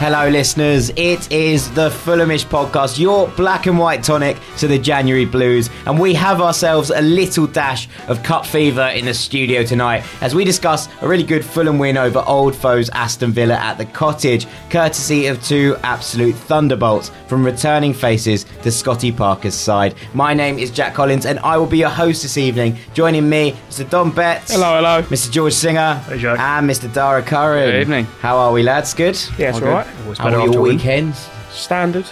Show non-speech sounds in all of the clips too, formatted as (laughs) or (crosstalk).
Hello, listeners. It is the Fulhamish podcast, your black and white tonic to the January Blues. And we have ourselves a little dash of cup fever in the studio tonight as we discuss a really good Fulham win over old foes Aston Villa at the cottage, courtesy of two absolute thunderbolts from returning faces to Scotty Parker's side. My name is Jack Collins and I will be your host this evening. Joining me, Mr. Dom Betts. Hello, hello. Mr. George Singer. Hey, Jack. And Mr. Dara Curran. Good evening. How are we, lads? Good? Yeah, it's All all right. How are your weekends? Standard.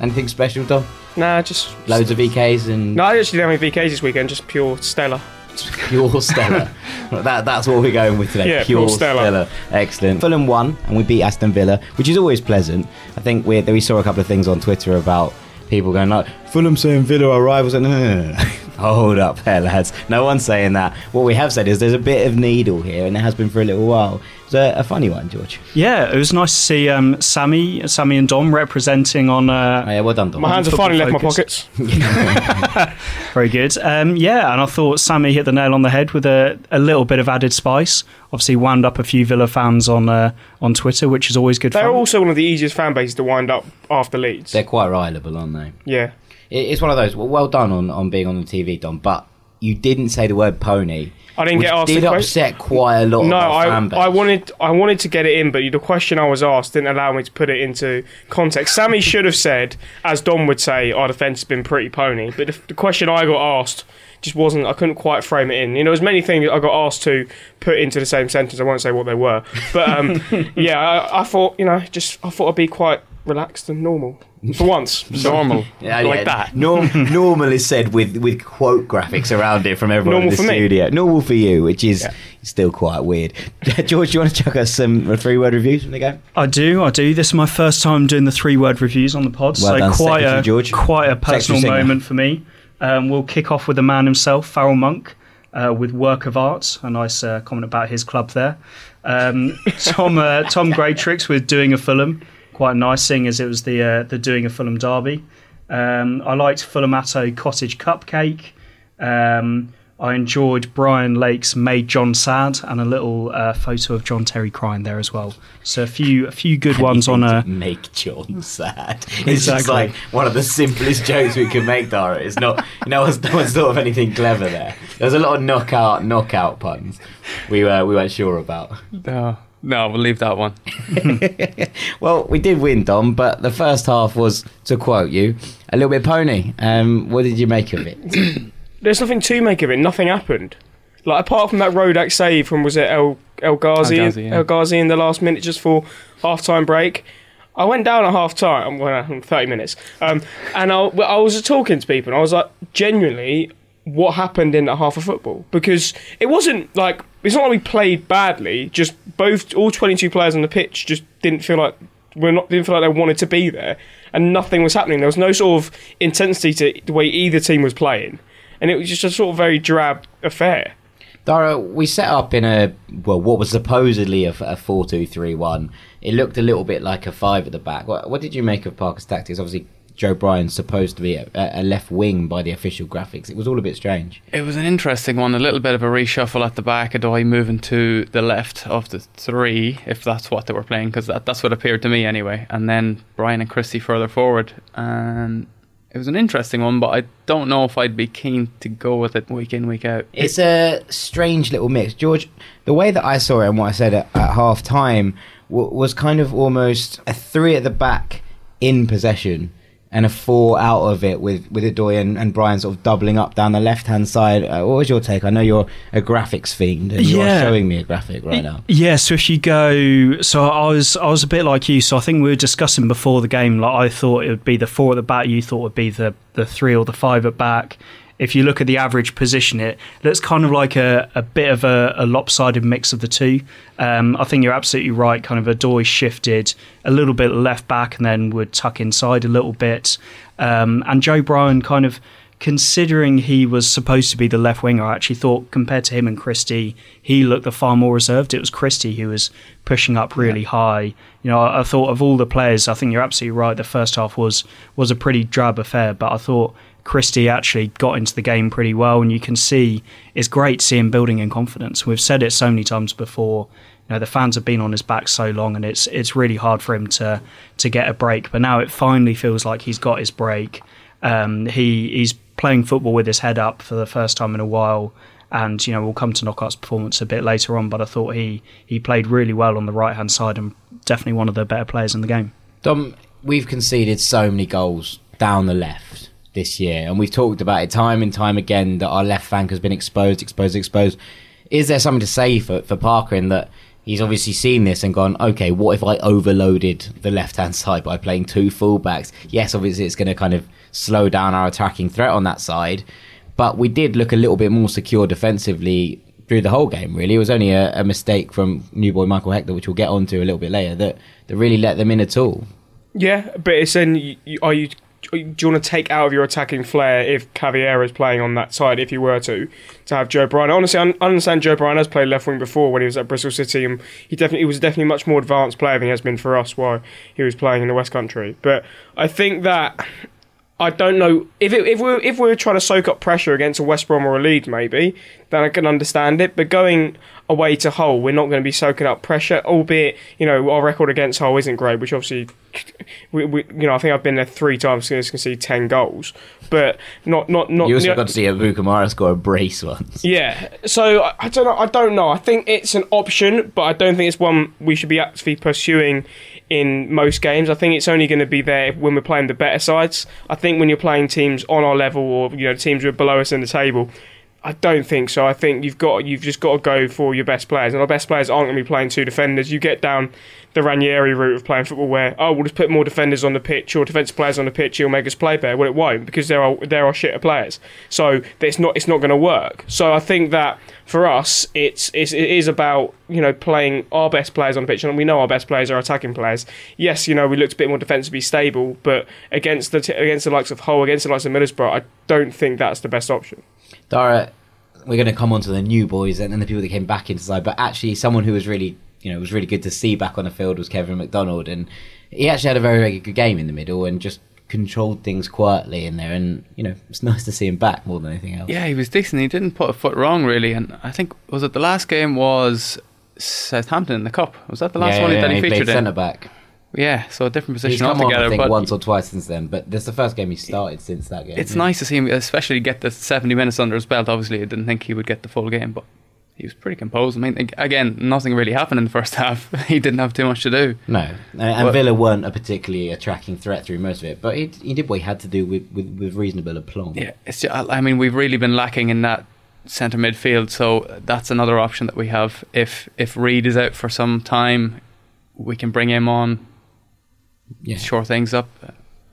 Anything special, Dom? Nah, just Loads of VKs and No, I actually don't have any VKs this weekend. Just pure Stella. (laughs) pure Stella. (laughs) that, that's what we're going with today. Yeah, pure, Stella. Excellent. Fulham won and we beat Aston Villa, which is always pleasant. I think we we saw a couple of things on Twitter about people going like, Fulham saying Villa are rivals. And, no, no, no, no. Hold up there, lads. No one's saying that. What we have said is there's a bit of needle here, and it has been for a little while. It's a, a funny one, George. Yeah, it was nice to see um, Sammy, Sammy and Dom representing on. Oh, Uh, yeah, well done, Dom. My hands have Football finally left my pockets. (laughs) very good. Um, yeah, and I thought Sammy hit the nail on the head with a, a little bit of added spice. Obviously, wound up a few Villa fans on uh, on Twitter, which is always good They're fun. also one of the easiest fan bases to wind up after Leeds. They're quite rileable, aren't they? Yeah. It- It's one of those. Well, well done on, on being on the TV, Dom. But you didn't say the word pony. I didn't get asked Did upset quite a lot. No, of our fan I. I wanted I wanted to get it in, but the question I was asked didn't allow me to put it into context. Sammy should have said, as Don would say, our defence has been pretty pony. But the, the question I got asked just wasn't. I couldn't quite frame it in. You know, as many things I got asked to put into the same sentence. I won't say what they were, but um, (laughs) yeah, I, I thought you know, just I thought I'd be quite relaxed and normal for once. (laughs) Normal. Yeah, like yeah. that. Norm, (laughs) normal is said with, with quote graphics around it from everyone Normal in the for me. studio. Normal for you, which is still quite weird. (laughs) George, do you want to chuck us some three word reviews from the game? I do, I do. This is my first time doing the three word reviews on the pod, Well so done, quite Secretary a George. quite a personal Singer. moment for me. Um, we'll kick off with the man himself, Farrell Monk, uh, with Work of Art. A nice uh, comment about his club there. Um, Tom uh, Tom Greatrix with Doing a Fulham, quite nice, seeing as it was the uh, the Doing a Fulham derby. Um, I liked Fulhamato Cottage Cupcake. Um, I enjoyed Brian Lake's "Made John Sad" and a little uh, photo of John Terry crying there as well. So a few a few good ones on a make John sad. (laughs) It's just like one of the simplest jokes we can make, Dara. It's not, no one's, no one's thought of anything clever there. There's a lot of knockout, knockout puns we, were, we weren't sure about. No, no, we'll leave that one. (laughs) Well, we did win, Dom, but the first half was, to quote you, a little bit pony. Um, what did you make of it? (clears throat) There's nothing to make of it. Nothing happened. Like apart from that Rodak save from was it El El Ghazi El Ghazi, yeah. El Ghazi in the last minute just for half time break. I went down at half time, I'm well, 30 minutes, um, and I, I was talking to people, and I was like, genuinely, what happened in half of football? Because it wasn't like it's not like we played badly. Just both all 22 players on the pitch just didn't feel like we're not didn't feel like they wanted to be there, and nothing was happening. There was no sort of intensity to the way either team was playing, and it was just a sort of very drab affair. Dara, we set up in a well, what was supposedly a, a four-two-three-one. It looked a little bit like a five at the back. What, what did you make of Parker's tactics? Obviously, Joe Bryan's supposed to be a, a left wing by the official graphics. It was all a bit strange. It was an interesting one. A little bit of a reshuffle at the back. Odoi moving to the left of the three, if that's what they were playing, because that, that's what appeared to me anyway. And then Brian and Christie further forward. And it was an interesting one, but I don't know if I'd be keen to go with it week in, week out. It's a strange little mix. George, the way that I saw it and what I said at, at half time w- was kind of almost a three at the back in possession and a four out of it with, with Odoi and, and Brian sort of doubling up down the left hand side. Uh, what was your take? I know you're a graphics fiend and you're showing me a graphic right now. Yeah, so if you go, so I was I was a bit like you. So I think we were discussing before the game. Like I thought it would be the four at the back. You thought it would be the the three or the five at back. If you look at the average position, it looks kind of like a, a bit of a, a lopsided mix of the two. Um, I think you're absolutely right. Kind of a Odoi shifted a little bit left back and then would tuck inside a little bit. Um, and Joe Bryan kind of considering he was supposed to be the left winger, I actually thought compared to him and Christie, he looked the far more reserved. It was Christie who was pushing up really yeah. high. You know, I, I, thought of all the players, I think you're absolutely right. The first half was was a pretty drab affair, but I thought Christie actually got into the game pretty well, and you can see it's great seeing building in confidence. We've said it so many times before. You know, the fans have been on his back so long, and it's it's really hard for him to to get a break. But now it finally feels like he's got his break. Um, he he's playing football with his head up for the first time in a while. And you know we'll come to Knockaert's performance a bit later on, but I thought he he played really well on the right hand side and definitely one of the better players in the game. Dom, we've conceded so many goals down the left this year, and we've talked about it time and time again that our left flank has been exposed, exposed, exposed. Is there something to say for for Parker in that he's obviously seen this and gone, okay, what if I overloaded the left hand side by playing two fullbacks? Yes, obviously it's going to kind of slow down our attacking threat on that side. But we did look a little bit more secure defensively through the whole game. Really, it was only a, a mistake from new boy Michael Hector, which we'll get onto a little bit later, that that really let them in at all. Yeah, but it's then are you do you want to take out of your attacking flair if Cavaleiro is playing on that side, if you were to, to have Joe Bryan? Honestly, I understand Joe Bryan has played left wing before when he was at Bristol City, and he definitely he was definitely much more advanced player than he has been for us while he was playing in the West Country. But I think that I don't know if it, if we if we are trying to soak up pressure against a West Brom or a Leeds, maybe then I can understand it. But going away to Hull, we're not going to be soaking up pressure. Albeit, you know, our record against Hull isn't great, which obviously, we, we you know, I think I've been there three times since can see ten goals, but not not not. You also you know, got to see Abu Kamara score a brace once. Yeah, so I, I don't know. I don't know. I think it's an option, but I don't think it's one we should be actively pursuing in most games. I think it's only going to be there when we're playing the better sides. I think when you're playing teams on our level or you know teams who are below us in the table, I don't think so. I think you've got you've just got to go for your best players, and our best players aren't going to be playing two defenders. You get down the Ranieri route of playing football, where oh we'll just put more defenders on the pitch or defensive players on the pitch, he'll make us play better. Well, it won't because there are there are shitter players. So it's not it's not going to work. So I think that for us, it's, it's it is about you know playing our best players on the pitch, and we know our best players are attacking players. Yes, you know we looked a bit more defensively stable, but against the against the likes of Hull, against the likes of Middlesbrough, I don't think that's the best option. Dara, we're going to come on to the new boys and then the people that came back into side, but actually someone who was really, you know, was really good to see back on the field was Kevin McDonald, and he actually had a very, very good game in the middle and just controlled things quietly in there, and you know, it's nice to see him back more than anything else. Yeah, he was decent. He didn't put a foot wrong really, and I think was it the last game was Southampton in the cup. Was that the last yeah, one yeah, that he, he featured played centre back? Yeah, so a different position He's come altogether. on, I think, but once or twice since then, but this is the first game he started since that game. It's yeah. nice to see him, especially get the 70 minutes under his belt. Obviously, I didn't think he would get the full game, but he was pretty composed. I mean, again, nothing really happened in the first (laughs) half. he didn't have too much to do. No, uh, and, and Villa weren't a particularly attracting threat through most of it, but he, he did what he had to do with, with, with reasonable aplomb. Yeah, it's just, I mean, we've really been lacking in that centre midfield, so that's another option that we have. If if Reed is out for some time, we can bring him on yeah. shore things up.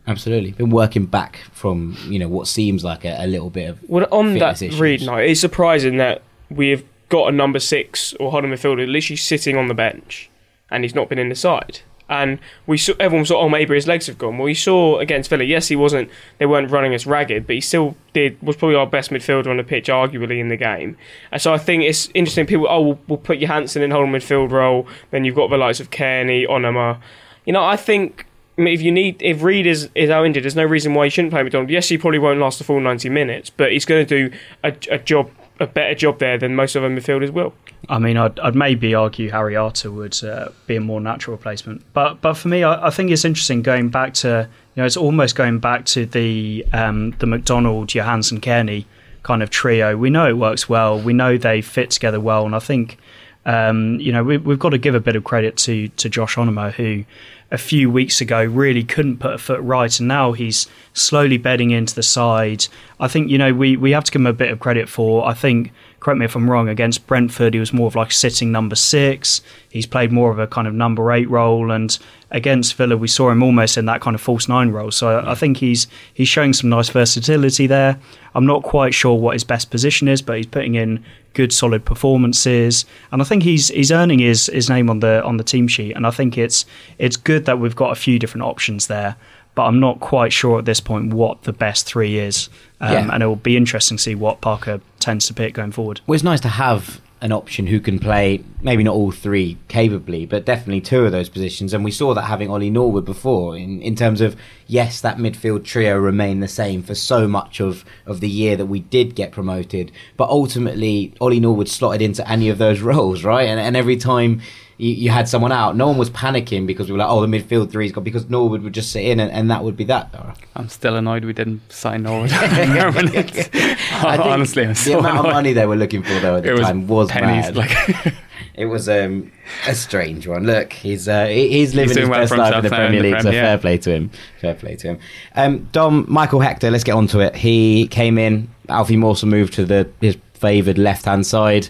Absolutely, been working back from you know what seems like a, a little bit of well on that issues. Reid night. It's surprising that we've got a number six or holding midfielder literally sitting on the bench, and he's not been in the side. And we saw everyone thought, oh, maybe his legs have gone. Well, we saw against Villa. Yes, he wasn't. They weren't running us ragged, but he still did. Was probably our best midfielder on the pitch, arguably in the game. And so I think it's interesting. People, oh, we'll, we'll put Johansen in holding midfield role. Then you've got the likes of Cairney, Onomah. You know, I think if you need if Reed is is out injured, there's no reason why he shouldn't play McDonald. Yes, he probably won't last the full 90 minutes, but he's going to do a, a job a better job there than most of our midfielders will. I mean, I'd, I'd maybe argue Harry Arter would uh, be a more natural replacement, but but for me, I, I, think it's interesting going back to you know it's almost going back to the um, the McDonald Johansen Cairney kind of trio. We know it works well. We know they fit together well, and I think um, you know we, have got to give a bit of credit to to Josh Onomah who a few weeks ago really couldn't put a foot right, and now he's slowly bedding into the side. I think you know we we have to give him a bit of credit for. I think correct me if I'm wrong. Against Brentford, he was more of like sitting number six. He's played more of a kind of number eight role, and against Villa, we saw him almost in that kind of false nine role. So I think he's he's showing some nice versatility there. I'm not quite sure what his best position is, but he's putting in good, solid performances, and I think he's he's earning his his name on the on the team sheet. And I think it's it's good that we've got a few different options there. but I'm not quite sure at this point what the best three is. Um, Yeah. And it will be interesting to see what Parker tends to pick going forward. Well, it's nice to have an option who can play maybe not all three capably, but definitely two of those positions. And we saw that having Ollie Norwood before, in, in terms of yes, that midfield trio remained the same for so much of, of the year that we did get promoted. But ultimately, Ollie Norwood slotted into any of those (laughs) roles, right? And, and every time you, you had someone out, no one was panicking because we were like, oh, the midfield three's got because Norwood would just sit in and, and that would be that. I'm still annoyed we didn't sign Norwood. (laughs) (laughs) I Honestly, I'm the amount annoyed. of money they were looking for though at the was time was pennies. mad. Like, (laughs) It was um, a strange one. Look, he's uh, he's living doing his well best life in the Premier the League, so yeah. fair play to him. Fair play to him. Um, Dom Michael Hector. Let's get on to it. He came in. Alfie Mawson moved to the his favoured left hand side,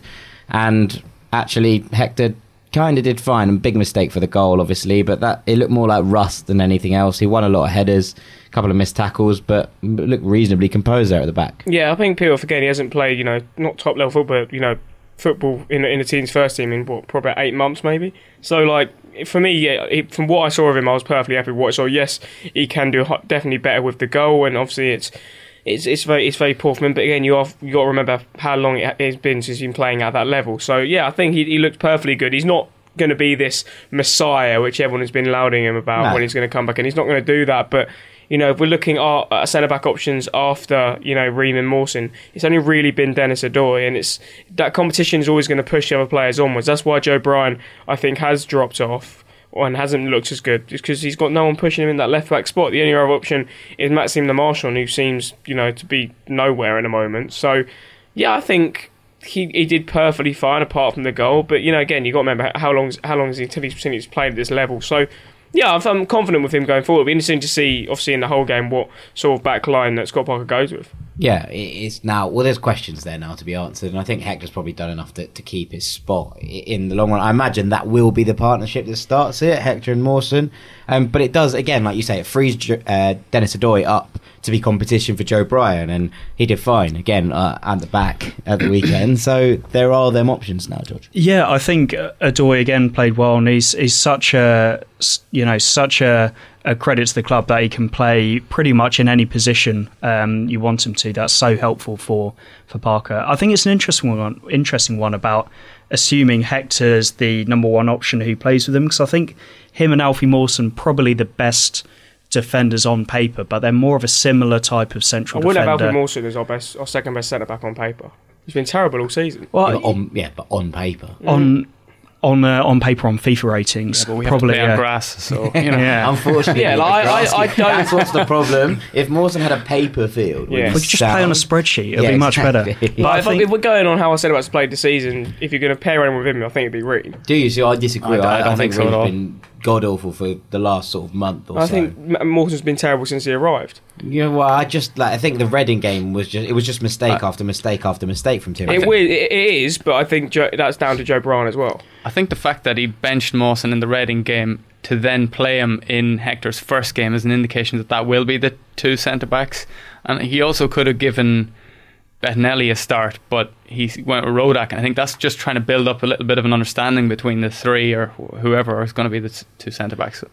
and actually Hector kind of did fine. A big mistake for the goal, obviously, but that it looked more like rust than anything else. He won a lot of headers, a couple of missed tackles, but looked reasonably composed there at the back. Yeah, I think people forget he hasn't played, you know, not top level football, but, you know, football in in the team's first team in what probably eight months maybe. So like for me, yeah, from what I saw of him, I was perfectly happy with what I saw. Yes, he can do definitely better with the goal, and obviously it's. It's, it's very it's very poor from him, but again you have you got to remember how long it has been since he's been playing at that level. So yeah, I think he, he looked perfectly good. He's not going to be this messiah which everyone has been lauding him about No. when he's going to come back, and he's not going to do that. But you know, if we're looking at at centre back options after you know Ream and Mawson, it's only really been Denis Odoi, and it's that competition is always going to push the other players onwards. That's why Joe Bryan, I think, has dropped off and hasn't looked as good, just because he's got no one pushing him in that left back spot. The only other option is Maxime Le Marchand, who seems you know to be nowhere in the moment. So, yeah, I think. He, he did perfectly fine apart from the goal, but you know again you've got to remember how long how long is he until he's, until he's played at this level. So yeah, I'm- confident with him going forward. It'll be interesting to see, obviously, in the whole game, what sort of back line that Scott Parker goes with. Yeah, it's now. Well, there's questions there now to be answered, and I think Hector's probably done enough to, to keep his spot in the long run. I imagine that will be the partnership that starts it, Hector and Mawson. Um, but it does again, like you say, it frees uh, Denis Odoi up to be competition for Joe Bryan, and he did fine again uh, at the back at the weekend. so there are them options now, George. Yeah, I think uh, Odoi again played well, and he's he's such a you know such a, a credit to the club that he can play pretty much in any position um, you want him to. That's so helpful for for Parker. I think it's an interesting one. Interesting one about assuming Hector's the number one option who plays with him because I think him and Alfie Mawson probably the best defenders on paper, but they're more of a similar type of central. I wouldn't have defender. Alfie Mawson as our best, our second best centre back on paper. He's been terrible all season. well, Yeah, but on, yeah, but on paper. on on uh, on paper on FIFA ratings, but we have probably to play on uh, grass, so you (laughs) know. yeah. Unfortunately, Yeah, like, I- grass- I- I don't- That's what's the problem. If Mawson had a paper field, Yeah. We could just play on a spreadsheet. It'll Yeah, be much better. exactly. But I Like, if, think if we're going on how our centre backs played this season, if you're going to pair anyone with him, I think it'd be Reed. Do you see? I disagree. I don't- I, I don't think think so at Reed's all. been god awful for the last sort of month or so. I so. think M- Mawson's been terrible since he arrived. Yeah, well, I just like I think the Reading game was just it was just mistake I- after mistake after mistake from Tim. It, wi- it, it is, but I think Joe, that's down to Joe Bryan as well. I think the fact that he benched Mawson in the Reading game to then play him in Hector's first game is an indication that that will be the two centre backs. And he also could have given Bettinelli a start, but he went with Rodak, and I think that's just trying to build up a little bit of an understanding between the three or wh- whoever is going to be the s- two centre backs.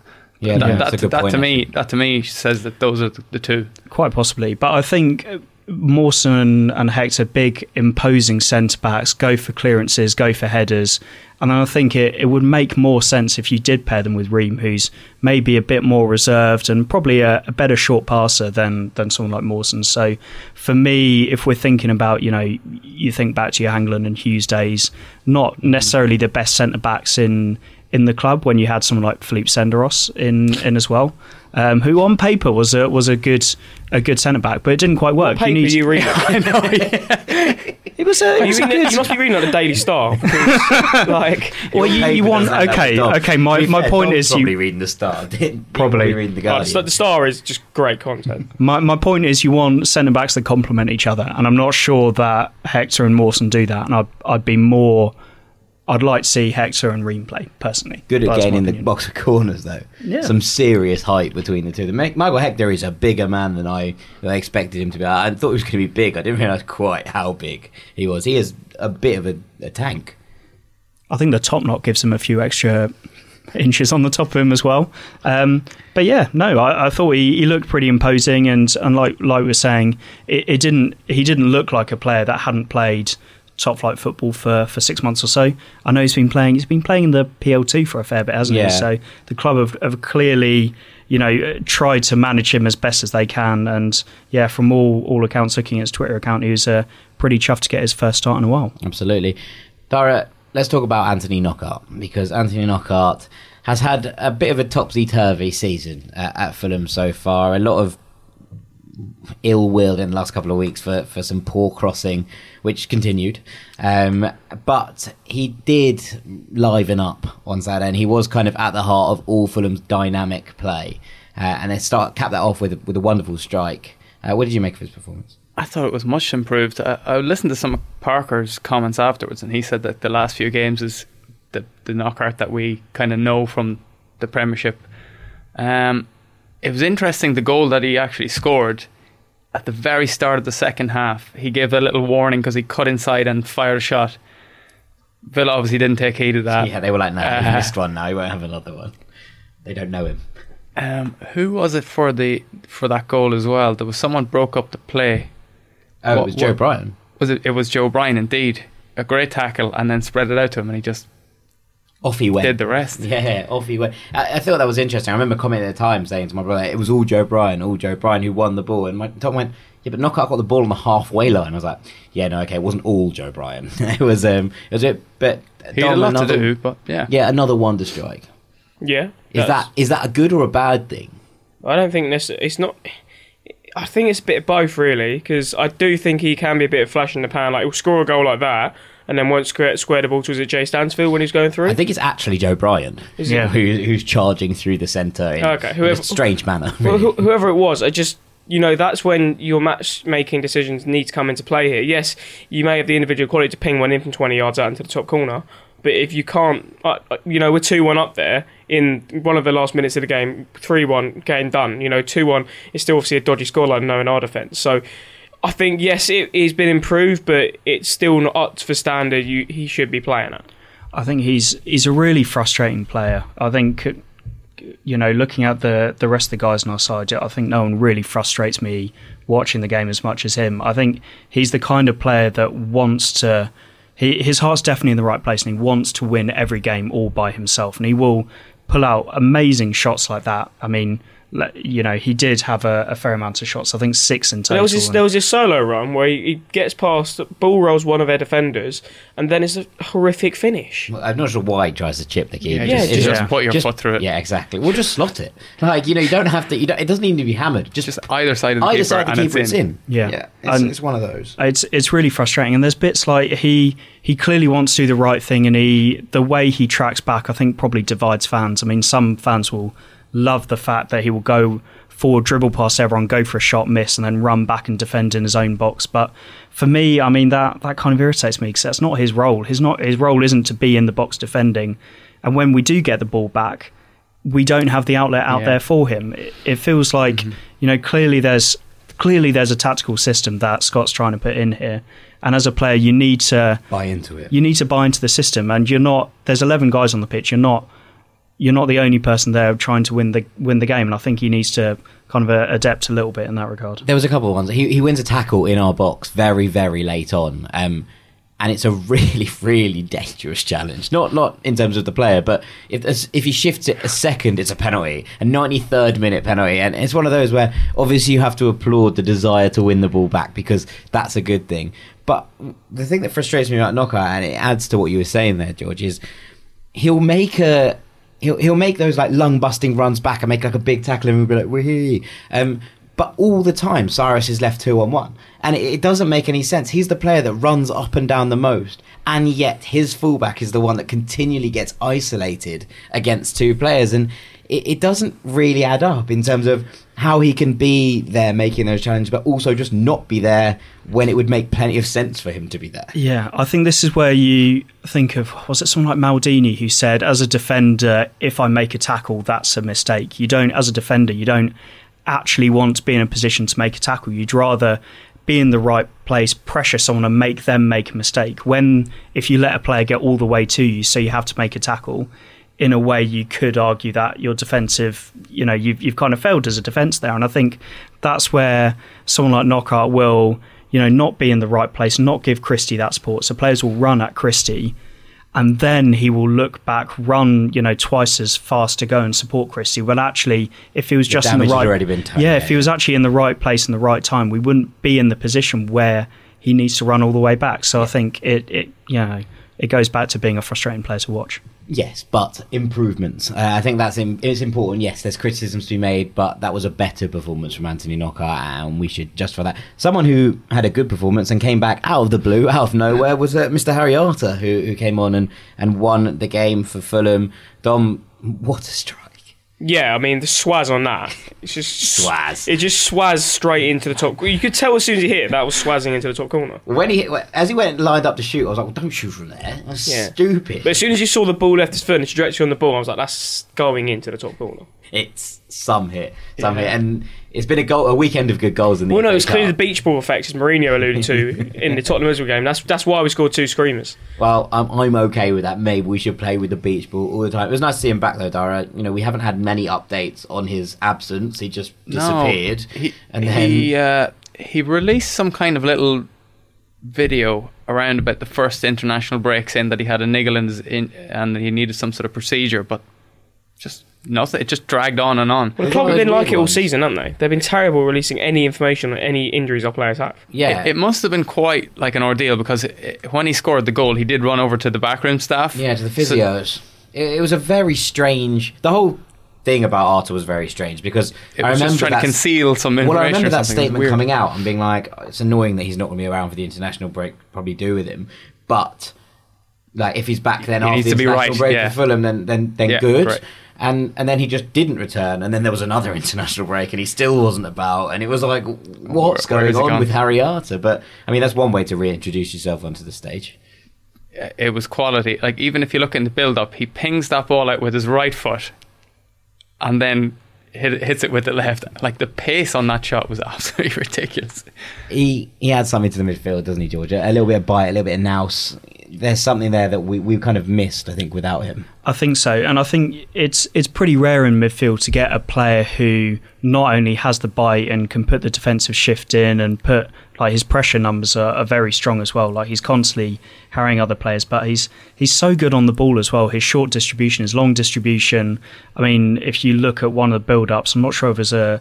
Yeah, that, yeah, that, that's a good that point, to me, that to me says that those are the, the two. quite possibly. But I think uh, Mawson and Hector, big imposing centre backs, go for clearances, go for headers, and I think it, it would make more sense if you did pair them with Ream, who's maybe a bit more reserved and probably a, a better short passer than than someone like Mawson. So for me, if we're thinking about you know you think back to your Hangeland and Hughes days, not mm. necessarily the best centre backs in in the club when you had someone like Philippe Senderos in in as well, um, who on paper was a was a good a good centre back, but it didn't quite work. Paper you, need- read (laughs) it. (laughs) it was a, it you, a read it- good. you must be reading like the Daily Star. (laughs) because, like, Well, you, you want doesn't have that okay, okay. My, my fair, point Dom's is probably you reading the Star. Probably. probably reading the oh, the, the Star is just great content. my my point is you want centre backs that complement each other, and I'm not sure that Hector and Mawson do that. And I'd I'd be more. I'd like to see Hector and Ream play personally. Good at in the box of corners, though. Yeah. Some serious height between the two. The Michael Hector is a bigger man than I, than I expected him to be. I thought he was going to be big. I didn't realise quite how big he was. He is a bit of a, a tank. I think the top knot gives him a few extra inches on the top of him as well. Um, but yeah, no, I, I thought he, he, looked pretty imposing, and, and like like we were saying, it, it, didn't he didn't look like a player that hadn't played top flight football for, for six months or so. I know he's been playing he's been playing in the PL2 for a fair bit, hasn't Yeah. he? So the club have, have clearly you know tried to manage him as best as they can, and yeah, from all all accounts, looking at his Twitter account, he was uh, pretty chuffed to get his first start in a while. Absolutely. Dara, let's talk about Anthony Knockaert because Anthony Knockaert has had a bit of a topsy turvy season at, at Fulham so far. A lot of ill will in the last couple of weeks for, for some poor crossing, which continued. Um, but he did liven up on Saturday, and he was kind of at the heart of all Fulham's dynamic play. Uh, and they start cap that off with with a wonderful strike. Uh, what did you make of his performance? I thought it was much improved. I, I listened to some of Parker's comments afterwards, and he said that the last few games is the the Knockaert that we kind of know from the Premiership. Um, it was interesting the goal that he actually scored at the very start of the second half. He gave a little warning because he cut inside and fired a shot. Villa obviously didn't take heed of that. yeah, they were like, no, he Uh, missed one now. He won't have another one. They don't know him. Um, who was it for the for that goal as well? There was someone broke up the play. Oh, What- it was Joe what- Bryan. Was it? It was Joe Bryan, indeed. A great tackle, and then spread it out to him, and he just Off he went. did the rest. (laughs) Yeah, off he went. I, I thought that was interesting. I remember commenting at the time saying to my brother, it was all Joe Bryan, all Joe Bryan who won the ball. And my Tom went, yeah, but Knockaert got the ball on the halfway line. I was like, yeah, no, okay, it wasn't all Joe Bryan. (laughs) it was, um, it was it, but He had a lot another- to do, but yeah. Yeah, another wonder strike. Yeah. Is that is that a good or a bad thing? I don't think this. It's not. I think it's a bit of both, really, because I do think he can be a bit of flash in the pan. Like he'll score a goal like that, and then won't square, square the ball to was it Jay Stansfield when he's going through. I think it's actually Joe Bryan Is it? who, who's charging through the centre in, Okay, in a strange manner. well, really. wh- whoever it was, I just you know that's when your matchmaking decisions need to come into play here. Yes, you may have the individual quality to ping one in from twenty yards out into the top corner, but if you can't, uh, uh, you know, we're two one up there in one of the last minutes of the game, three one game done. You know, two one is still obviously a dodgy scoreline, no in our defence. So. I think yes, it has been improved, but it's still not up for standard. You, he should be playing at. I think he's he's a really frustrating player. I think you know, looking at the the rest of the guys on our side, I think no one really frustrates me watching the game as much as him. I think he's the kind of player that wants to. He, his heart's definitely in the right place, and he wants to win every game all by himself. And he will pull out amazing shots like that. I mean, you know, he did have a, a fair amount of shots. I think six in total. There was this and- there was this solo run where he, he gets past, ball rolls one of their defenders, and then it's a horrific finish. I'm not sure why he tries to chip the key. Yeah, Yeah, just, just- just yeah. put your Just- foot through it. Yeah, exactly. We'll just slot it. Like you know, you don't have to. You don't, it doesn't need to be hammered. Just, Just either side of the either keeper, side of the and keeper, it's it's in. in. Yeah. yeah. It's, And- it's one of those. It's it's really frustrating, and there's bits like he he clearly wants to do the right thing, and he the way he tracks back, I think, probably divides fans. I mean, some fans will love the fact that he will go forward, dribble past everyone, go for a shot, miss, and then run back and defend in his own box. But for me, I mean that that kind of irritates me because that's not his role. His not his role isn't to be in the box defending, and when we do get the ball back, we don't have the outlet out Yeah. there for him. It, it feels like mm-hmm. you know clearly there's clearly there's a tactical system that Scott's trying to put in here, and as a player you need to Buy into it. you need to buy into the system, and you're not. There's 11 guys on the pitch. You're not. You're not the only person there trying to win the win the game, and I think he needs to kind of uh, adapt a little bit in that regard. There was a couple of ones. He he wins a tackle in our box very very late on, um, and it's a (laughs) really really dangerous challenge. Not not in terms of the player, but if if he shifts it a second, it's a penalty, a ninety third minute penalty, and it's one of those where obviously you have to applaud the desire to win the ball back because that's a good thing. But the thing that frustrates me about Knockaert, and it adds to what you were saying there, George, is he'll make a he'll he'll make those like lung busting runs back and make like a big tackle and we'll be like wee um but all the time Cyrus is left two on one and it, it doesn't make any sense. He's the player that runs up and down the most. And yet his fullback is the one that continually gets isolated against two players. And it, it doesn't really add up in terms of how he can be there making those challenges but also just not be there when it would make plenty of sense for him to be there Yeah, I think this is where you think of was it someone like Maldini who said, as a defender, if I make a tackle, that's a mistake. You don't, as a defender, you don't actually want to be in a position to make a tackle. You'd rather be in the right place, pressure someone, and make them make a mistake. When if you let a player get all the way to you, so you have to make a tackle. In a way, you could argue that your defensive, you know, you've you've kind of failed as a defence there, and I think that's where someone like Knockaert will, you know, not be in the right place, not give Christie that support. So players will run at Christie and then he will look back, run, you know, twice as fast to go and support Christie. Well, actually, if he was just in the right, already been done, yeah, yeah. if he was actually in the right place in the right time, we wouldn't be in the position where he needs to run all the way back. So I think it, it, you know, it goes back to being a frustrating player to watch. Yes, but improvements. Uh, I think that's im- it's important. Yes, there's criticisms to be made, but that was a better performance from Anthony Knockaert, and we should justify that. Someone who had a good performance and came back out of the blue, out of nowhere, was uh, Mr. Harry Arter, who, who came on and, and won the game for Fulham. Dom, what a strike! Yeah, I mean the swaz on that. It's just Swaz. It just swaz straight into the top. You could tell as soon as he hit it, that was swazzing into the top corner. When he hit, as he went lined up to shoot, I was like, well, "Don't shoot from there. That's Yeah. stupid." But as soon as you saw the ball left his foot and the trajectory on the ball, I was like, that's going into the top corner. It's some hit, some Yeah. hit, and it's been a goal, a weekend of good goals in the. Well, no, FA it's clearly the beach ball effect, as Mourinho alluded to (laughs) in the Tottenham Hotspur game. That's that's why we scored two screamers. Well, I'm, I'm okay with that. Maybe we should play with the beach ball all the time. It was nice to see him back though, Dara. You know, we haven't had many updates on his absence. He just disappeared, No, he, and then he uh, he released some kind of little video around about the first international break, saying that he had a niggle in, his, in and he needed some sort of procedure, but just nothing. It just dragged on and on. Well, the club all have been like it all ones. season, haven't they? They've been terrible releasing any information on any injuries our players have. yeah, It, it must have been quite like an ordeal because it, when he scored the goal, he did run over to the backroom staff. yeah, to the So- physios. it, it was a very strange. The whole thing about Arter was very strange because it I was remember just trying to conceal some information. Well, I remember that something. It was statement coming out and being like, "Oh, it's annoying that he's not going to be around for the international break. Probably do with him, but like if he's back then He after needs the to be international right, break yeah. for Fulham, then then then Yeah, good. right. And and then he just didn't return, and then there was another (laughs) international break, and he still wasn't about, and it was like, what's Where- going on gone? with Harry Arter? But I mean, that's one way to reintroduce yourself onto the stage. it was quality. Like even if you look in the build up, he pings that ball out with his right foot, and then hit, hits it with the left. Like the pace on that shot was (laughs) absolutely ridiculous. He he adds something to the midfield, doesn't he, Georgia? A little bit of bite, a little bit of nous. There's something there that we we kind of missed, I think, without him. I think so, and I think it's it's pretty rare in midfield to get a player who not only has the bite and can put the defensive shift in and put like his pressure numbers are, are very strong as well. Like he's constantly harrying other players, but he's he's so good on the ball as well. His short distribution, his long distribution. I mean, if you look at one of the build-ups, I'm not sure if it's a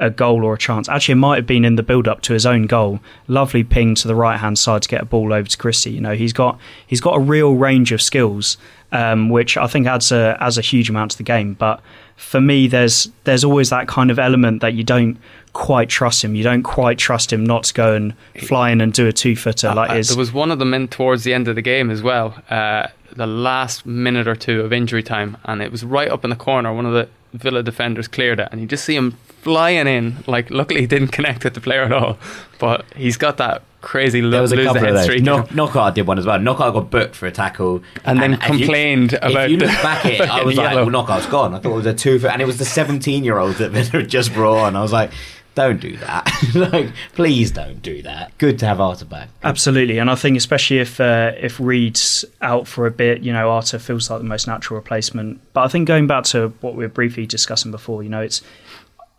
a goal or a chance. Actually, it might have been in the build-up to his own goal. Lovely ping to the right-hand side to get a ball over to Christie. You know, he's got he's got a real range of skills, um, which I think adds a adds a huge amount to the game. But for me, there's there's always that kind of element that you don't quite trust him. You don't quite trust him not to go and fly in and do a two-footer like Uh, there was one of them in towards the end of the game as well. Uh, the last minute or two of injury time, and it was right up in the corner. One of the Villa defenders cleared it, and you just see him flying in. Like, luckily, he didn't (laughs) connect with the player at all. But he's got that crazy lo- There was a lose the couple head of those. streak. Knock, Knockaert did one as well. Knockaert got booked for a tackle, And then if you- complained about If you look the- back at (laughs) it, I was like, yellow. "Well, Knockaert's gone." I thought it was a two, for, and it was the seventeen-year-old that Villa had just brought on. I was like, "Don't do that! (laughs) like, please don't do that." Good to have Arter back. Absolutely, and I think especially if uh, if Reed's out for a bit, you know, Arter feels like the most natural replacement. But I think going back to what we were briefly discussing before, you know, it's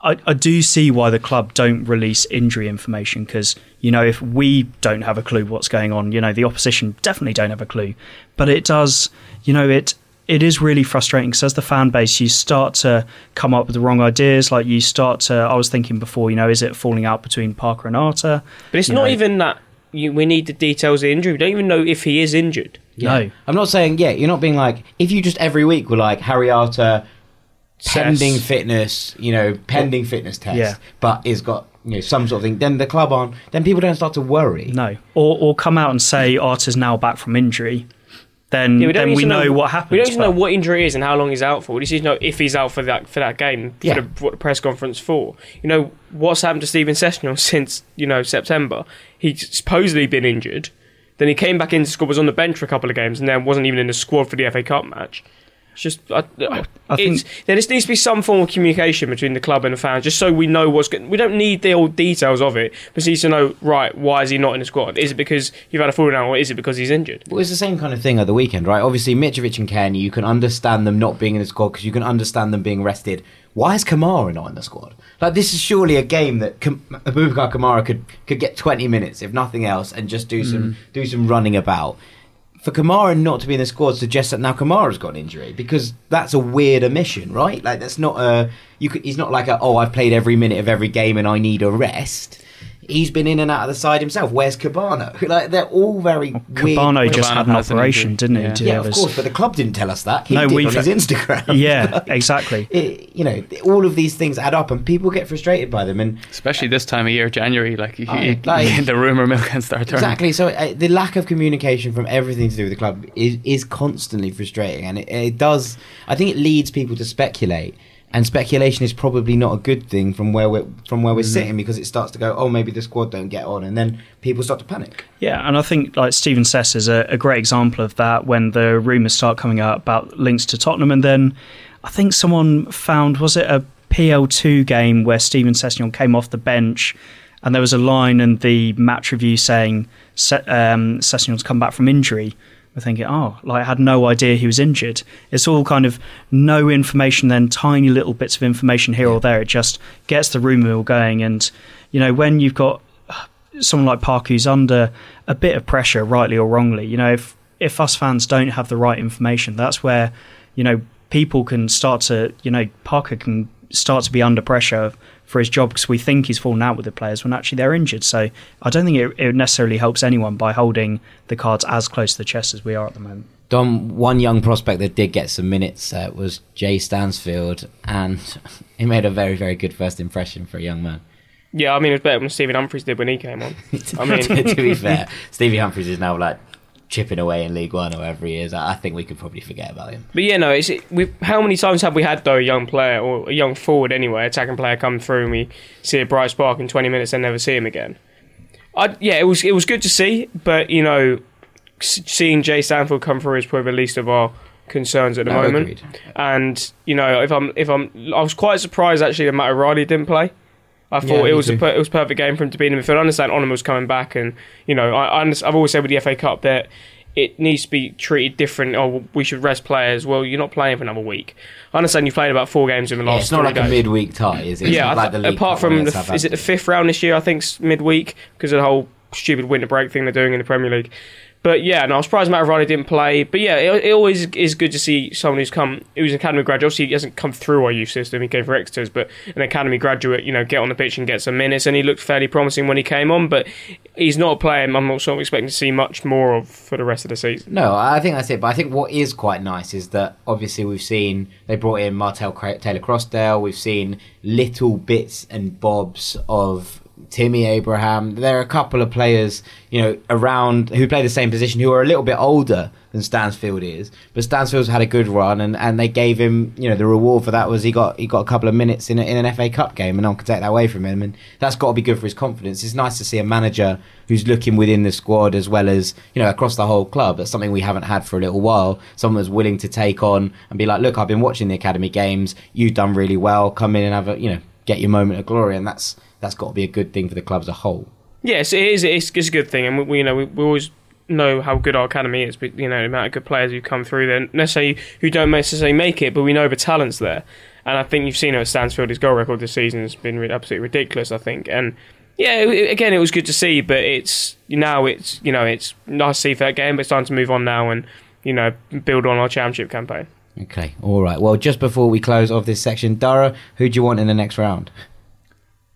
I, I do see why the club don't release injury information because you know if we don't have a clue what's going on, you know, the opposition definitely don't have a clue. But it does, you know, it it is really frustrating because as the fan base, you start to come up with the wrong ideas. Like you start to, I was thinking before, you know, is it falling out between Parker and Arter? But it's You not know. even that you, we need the details of the injury. We don't even know if he is injured. No. I'm not saying yeah. You're not being like if you just every week were like Harry Arter, pending Tests. fitness, you know, pending fitness test, Yeah. but is got you know some sort of thing. Then the club on, then people don't start to worry. No, or or come out and say Arter's now back from injury. Then Yeah, we then we to know, what happens. We don't even know what injury is and how long he's out for. We just need to know if he's out for that for that game. For the, what the press conference for. You know what's happened to Steven Sessegnon (laughs) since you know September. He's supposedly been injured. Then he came back into squad, was on the bench for a couple of games, and then wasn't even in the squad for the FA Cup match. It's just I, I it's, there just needs to be some form of communication between the club and the fans, just so we know what's. Good. We don't need the old details of it, but we need to know right. Why is he not in the squad? Is it because you've had a falling out, or is it because he's injured? Well, it's the same kind of thing at the weekend, right? Obviously, Mitrovic and Kenny, you can understand them not being in the squad because you can understand them being rested. Why is Kamara not in the squad? Like, this is surely a game that Kam- Abubakar Kamara could, could get 20 minutes, if nothing else, and just do mm. some do some running about. For Kamara not to be in the squad suggests that now Kamara's got an injury because that's a weird omission, right? Like that's not a you could. He's not like a oh I've played every minute of every game and I need a rest. He's been in and out of the side himself. Where's Kebano? (laughs) Like they're all very weird. Kebano just Kebano had an has an operation, didn't he? Yeah. to Yeah, of course, but the club didn't tell us that. He No, we've- on his Instagram. Yeah, (laughs) (laughs) exactly. It- you know, all of these things add up, and people get frustrated by them. And Especially this time of year, January, like, you, Oh, like- the rumor mill can start turning. exactly, so uh, the lack of communication from everything to do with the club is is constantly frustrating, and it, it does. I think it leads people to speculate. And speculation is probably not a good thing from where we're from where we're sitting because it starts to go, oh, maybe the squad don't get on, and then people start to panic. Yeah, and I think like Stephen Sess is a, a great example of that when the rumours start coming out about links to Tottenham, and then I think someone found was it a PL2 game where Steven Sessegnon came off the bench, and there was a line in the match review saying um, Sessegnon's come back from injury. We're thinking, oh, like I had no idea he was injured. It's all kind of no information, then tiny little bits of information here or there. It just gets the rumour mill going, and you know when you've got uh, someone like Park who's under a bit of pressure, rightly or wrongly. You know, if if us fans don't have the right information, that's where you know people can start to you know Parker can start to be under pressure for his job because we think he's fallen out with the players when actually they're injured. So I don't think it, it necessarily helps anyone by holding the cards as close to the chest as we are at the moment. Dom, one young prospect that did get some minutes uh, was Jay Stansfield, and (laughs) he made a very, very good first impression for a young man. Yeah, I mean, it was better than Stephen Humphrys did when he came on. (laughs) I mean, to be (laughs) fair, Stevie Humphrys is now like chipping away in League One or wherever he is. I think we could probably forget about him. But yeah, no. It's we. How many times have we had though a young player or a young forward anyway, attacking player come through and we see a bright spark in twenty minutes and never see him again? I yeah, it was it was good to see, but you know, seeing Jay Stansfield come through is probably the least of our concerns at the No, moment. agreed. And you know, if I'm if I'm, I was quite surprised actually that Matt O'Riley didn't play. I thought me it was a per- it was a perfect game for him to be in the midfield. I understand Onum was coming back, and you know I, I I've always said with the FA Cup that it needs to be treated different. Oh, we should rest players. Well, you're not playing for another week. I understand you played about four games in the Yeah, last. it's not like a games. midweek tie, is it? It's yeah, like th- apart from the, is it the fifth round this year? I think it's midweek because of the whole stupid winter break thing they're doing in the Premier League. But yeah, no, I was surprised Matt O'Riley didn't play. But yeah, it, it always is good to see someone who's come, who's an academy graduate. Obviously, he hasn't come through our youth system. He came for Exeter's, but an academy graduate, you know, get on the pitch and get some minutes. And he looked fairly promising when he came on. But he's not a player I'm not expecting to see much more of for the rest of the season. No, I think that's it. But I think what is quite nice is that obviously we've seen they brought in Martell Taylor Crossdale. We've seen little bits and bobs of Timmy Abraham. There are a couple of players, you know, around who play the same position who are a little bit older than Stansfield is. But Stansfield's had a good run, and, and they gave him, you know, the reward for that was he got he got a couple of minutes in, a, in an FA Cup game, and no one can take that away from him. And that's got to be good for his confidence. It's nice to see a manager who's looking within the squad as well as you know across the whole club. That's something we haven't had for a little while. Someone that's willing to take on and be like, look, I've been watching the academy games. You've done really well. Come in and have a you know get your moment of glory, and that's that's got to be a good thing for the club as a whole. Yes, it is. It's, it's a good thing, and we, you know we, we always know how good our academy is. But you know the amount of good players who come through there, necessarily who don't necessarily make it, but we know the talent's there. And I think you've seen it at Stansfield. His goal record this season has been absolutely ridiculous. I think, and yeah, it- again, it was good to see. But it's now it's you know it's nice to see for that game, but it's time to move on now and you know build on our championship campaign. Okay, all right. Well, just before we close off this section, Dara, who do you want in the next round?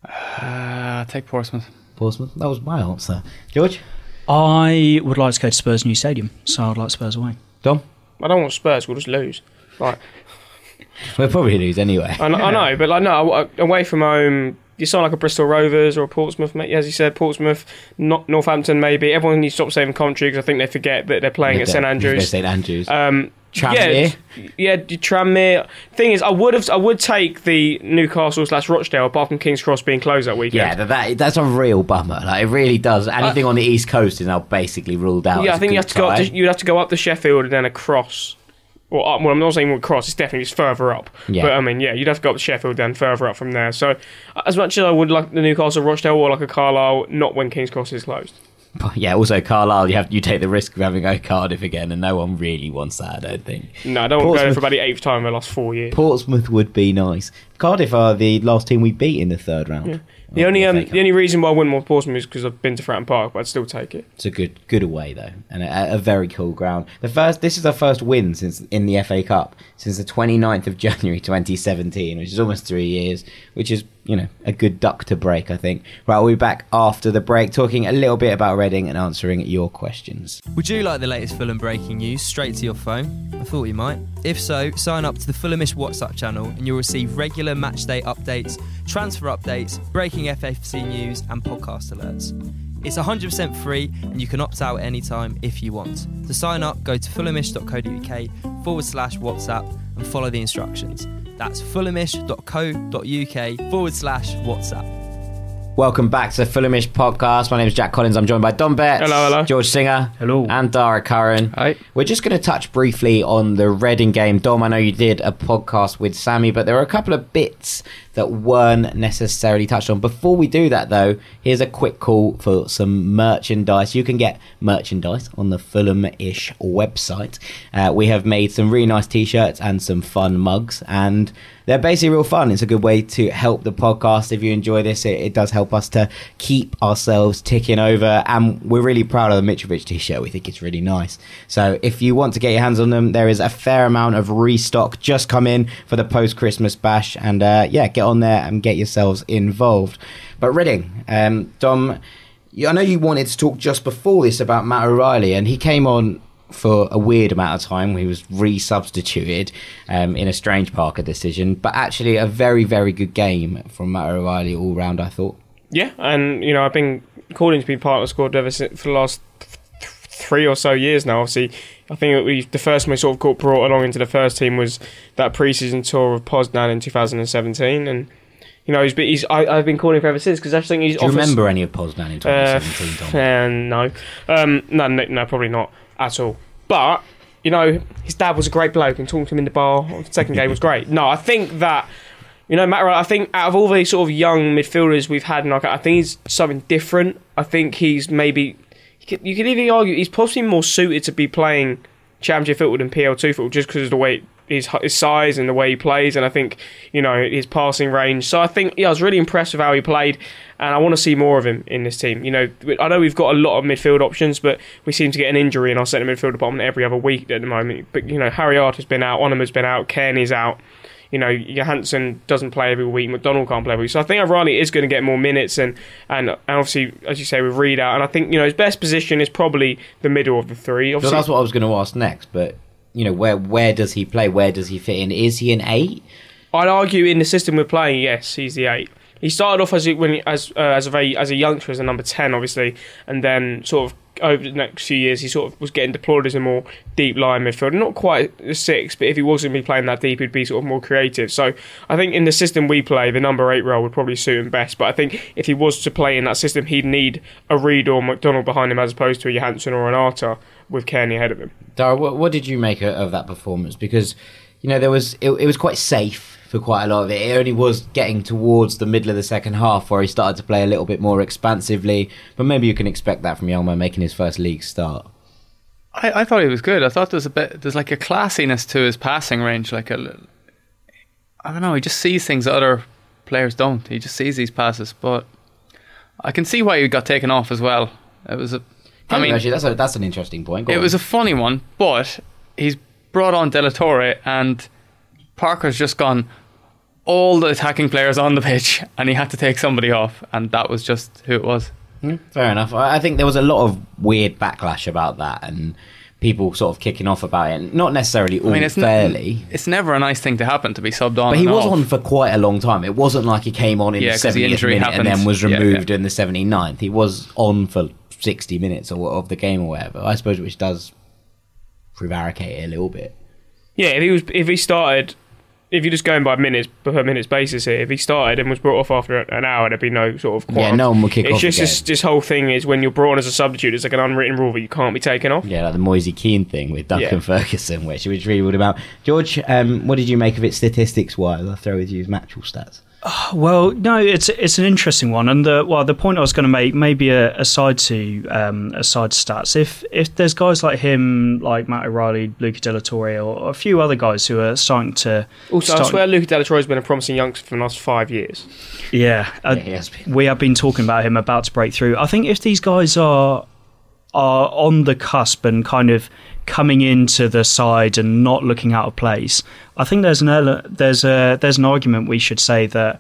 Uh, take Portsmouth. Portsmouth. That was my answer. George, I would like to go to Spurs' new stadium, so I'd like Spurs away. Dom. I don't want Spurs. We'll just lose. Like (laughs) We'll probably lose anyway. I, kn- I know, but like no, away from home, you sound like a Bristol Rovers or a Portsmouth. ma- As you said, Portsmouth, not Northampton. Maybe everyone needs to stop saying Coventry because I think they forget that they're playing at St Andrews. St Andrews. Um, Tranmere. Yeah, yeah, Tranmere. Thing is, I would have, I would take the Newcastle slash Rochdale apart from King's Cross being closed that weekend. yeah, that, that that's a real bummer. Like it really does. Uh, Anything on the east coast is now basically ruled out. yeah. I think you have to go. Up to, you'd have to go up to Sheffield and then across, Or up, well, I'm not saying we'll cross. It's definitely just further up. Yeah. But I mean, yeah, you'd have to go up to Sheffield, and then further up from there. So, as much as I would like the Newcastle Rochdale or like a Carlisle, not when Kings Cross is closed. But (laughs) yeah, also Carlisle, you have you take the risk of having a Cardiff again, and no one really wants that. I don't think. No, I don't want to go for about the eighth time in the last four years. Portsmouth would be nice. Cardiff are the last team we beat in the third round. The only um, the only reason why I wouldn't want Portsmouth is because I've been to Fratton Park, but I'd still take it. It's a good good away though, and a, a very cool ground. The first this is our first win since in the FA Cup since the 29th of January 2017, which is almost three years, which is you know a good duck to break. I think. Right, we'll be back after the break, talking a little bit about Reading and answering your questions. Would you like the latest Fulham breaking news straight to your phone? I thought you might. If so, sign up to the Fulhamish WhatsApp channel and you'll receive regular match day updates, transfer updates, breaking FFC news, and podcast alerts. It's 100% free and you can opt out at any time if you want. To sign up, go to fulhamish.co.uk forward slash WhatsApp and follow the instructions. That's fulhamish.co.uk forward slash WhatsApp. Welcome back to the Fulhamish podcast. My name is Jack Collins. I'm joined by Dom Betts, Hello, hello. George Singer, Hello. and Dara Curran. Hi. We're just going to touch briefly on the Reading game. Dom, I know you did a podcast with Sammy, but there are a couple of bits that weren't necessarily touched on. Before we do that, though, here's a quick call for some merchandise. You can get merchandise on the Fulham-ish website. Uh, we have made some really nice t-shirts and some fun mugs, and they're basically real fun. It's a good way to help the podcast. If you enjoy this, it, it does help us to keep ourselves ticking over. And we're really proud of the Mitrovic t shirt. We think it's really nice. So if you want to get your hands on them, there is a fair amount of restock just come in for the post Christmas bash. And uh, yeah, get on there and get yourselves involved. But Reading, um, Dom, I know you wanted to talk just before this about Matt O'Riley, and he came on for a weird amount of time. He was resubstituted um, in a strange Parker decision, but actually a very, very good game from Matt O'Riley all round. I thought. Yeah, and you know I've been calling to be part of the squad ever since for the last three or so years now. Obviously, I think we the first one we sort of got brought along into the first team was that preseason tour of Poznan in 2017, and you know he's been, he's I, I've been calling him ever since because I just think he's Do you remember any of Poznan in Uh, 2017, Dom? uh, no, um, no, no, no, probably not at all. But you know, his dad was a great bloke, and talking to him in the bar, The second game was (laughs) great. No, I think that you know, Matt. I think out of all these sort of young midfielders we've had, like, I think he's something different. I think he's maybe you could, you could even argue he's possibly more suited to be playing championship football than PL2 football, just because of the way his his size and the way he plays, and I think you know his passing range. So I think yeah, I was really impressed with how he played, and I want to see more of him in this team. You know, I know we've got a lot of midfield options, but we seem to get an injury in our centre midfield department every other week at the moment. But you know, Harry Arter has been out, Onomah has been out, Cairney's out. You know, Johansen doesn't play every week. McDonald can't play every week. So I think O'Riley is going to get more minutes, and, and and obviously, as you say, with Reed out. And I think you know his best position is probably the middle of the three. So that's what I was going to ask next. But you know, where where does he play? Where does he fit in? Is he an eight? I'd argue in the system we're playing, yes, he's the eight. He started off as a, when he, as uh, as a very as a youngster as a number ten, obviously, and then sort of over the next few years, he sort of was getting deployed as a more deep line midfielder. Not quite a six, but if he wasn't be playing that deep, he'd be sort of more creative. So I think in the system we play, the number eight role would probably suit him best. But I think if he was to play in that system, he'd need a Reed or McDonald behind him as opposed to a Johansen or an Arter with Cairney ahead of him. Dara, what, what did you make of that performance? Because you know there was it, it was quite safe for quite a lot of it. It only was getting towards the middle of the second half where he started to play a little bit more expansively. But maybe you can expect that from Yelmo making his first league start. I, I thought he was good. I thought there's a bit, there's like a classiness to his passing range. Like a, I don't know. He just sees things that other players don't. He just sees these passes. But I can see why he got taken off as well. It was a, I mean, actually, that's a, that's an interesting point. Go it on. was a funny one, but he's brought on De La Torre and Parker's just gone all the attacking players on the pitch, and he had to take somebody off, and that was just who it was. Hmm, Fair enough. I think there was a lot of weird backlash about that and people sort of kicking off about it. Not necessarily all I mean, it's n- fairly. It's never a nice thing to happen to be subbed on. But he was off. on for quite a long time. It wasn't like he came on in Yeah, the 70th injury minute and then was Yeah, removed yeah. in the 79th. He was on for 60 minutes or of the game or whatever. I suppose which does prevaricate it a little bit. Yeah, if he was if he started if you're just going by minutes per minutes basis here, if he started and was brought off after an hour, there'd be no sort of Yeah, no one will kick It's off just again. this, this whole thing is when you're brought on as a substitute, it's like an unwritten rule that you can't be taken off. Yeah, like the Moise Kean thing with Duncan Yeah. Ferguson, which which really would about. George, um, what did you make of it statistics wise? I'll throw with you as matchall stats. Well, no, it's it's an interesting one, and the well, the point I was going to make, maybe a, a side to um, a side stats. If if there's guys like him, like Matt O'Riley, Luca De La Torre, or a few other guys who are starting to Also, I swear Luca De La Torre has been a promising youngster for the last five years. yeah, uh, Yeah, he has been. we have been talking about him about to break through. I think if these guys are are on the cusp and kind of coming into the side and not looking out of place, I think there's an there's a there's an argument we should say that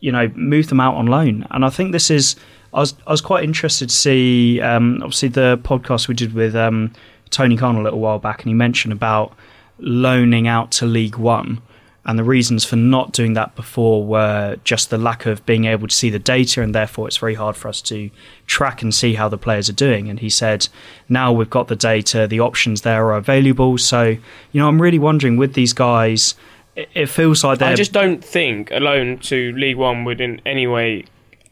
you know move them out on loan. And I think this is I was I was quite interested to see um, obviously the podcast we did with um, Tony Khan a little while back, and he mentioned about loaning out to League One. And the reasons for not doing that before were just the lack of being able to see the data, and therefore it's very hard for us to track and see how the players are doing. And he said, now we've got the data, the options there are available. So, you know, I'm really wondering with these guys, it, it feels like they're. I just don't think alone to League One would in any way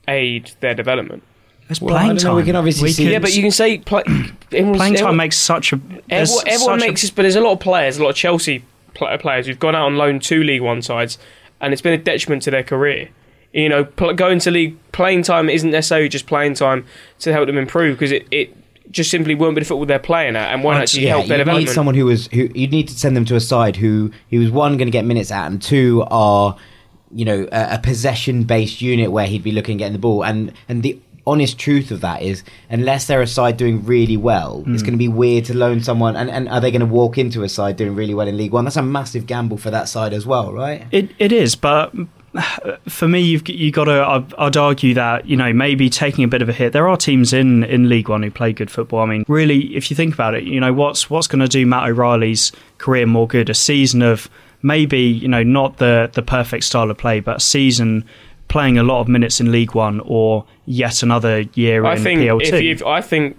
aid their development. it's Well, playing don't know, time. we can obviously see- could- Yeah, but you can say play, (clears throat) playing time everyone- makes such a. there's Everyone, everyone such a- makes this, but there's a lot of players, a lot of Chelsea pl- players who've gone out on loan to League One sides, and it's been a detriment to their career. You know, pl- going to league playing time isn't necessarily just playing time to help them improve because it, it just simply won't be the football they're playing at and won't actually yeah, help their you need development. someone who was who you'd need to send them to a side who who was one going to get minutes at, and two are you know a, a possession based unit where he'd be looking at getting the ball, and and the honest truth of that is unless they're a side doing really well Hmm. it's going to be weird to loan someone and, and are they going to walk into a side doing really well in league one that's a massive gamble for that side as well right It it is, but (sighs) for me, you've you got to. I'd, I'd argue that you know maybe taking a bit of a hit. There are teams in in League One who play good football. I mean, really, if you think about it, you know what's what's going to do Matt O'Riley's career more good? A season of maybe you know not the the perfect style of play, but a season playing a lot of minutes in League One or yet another year I in think PL2. if you've, I think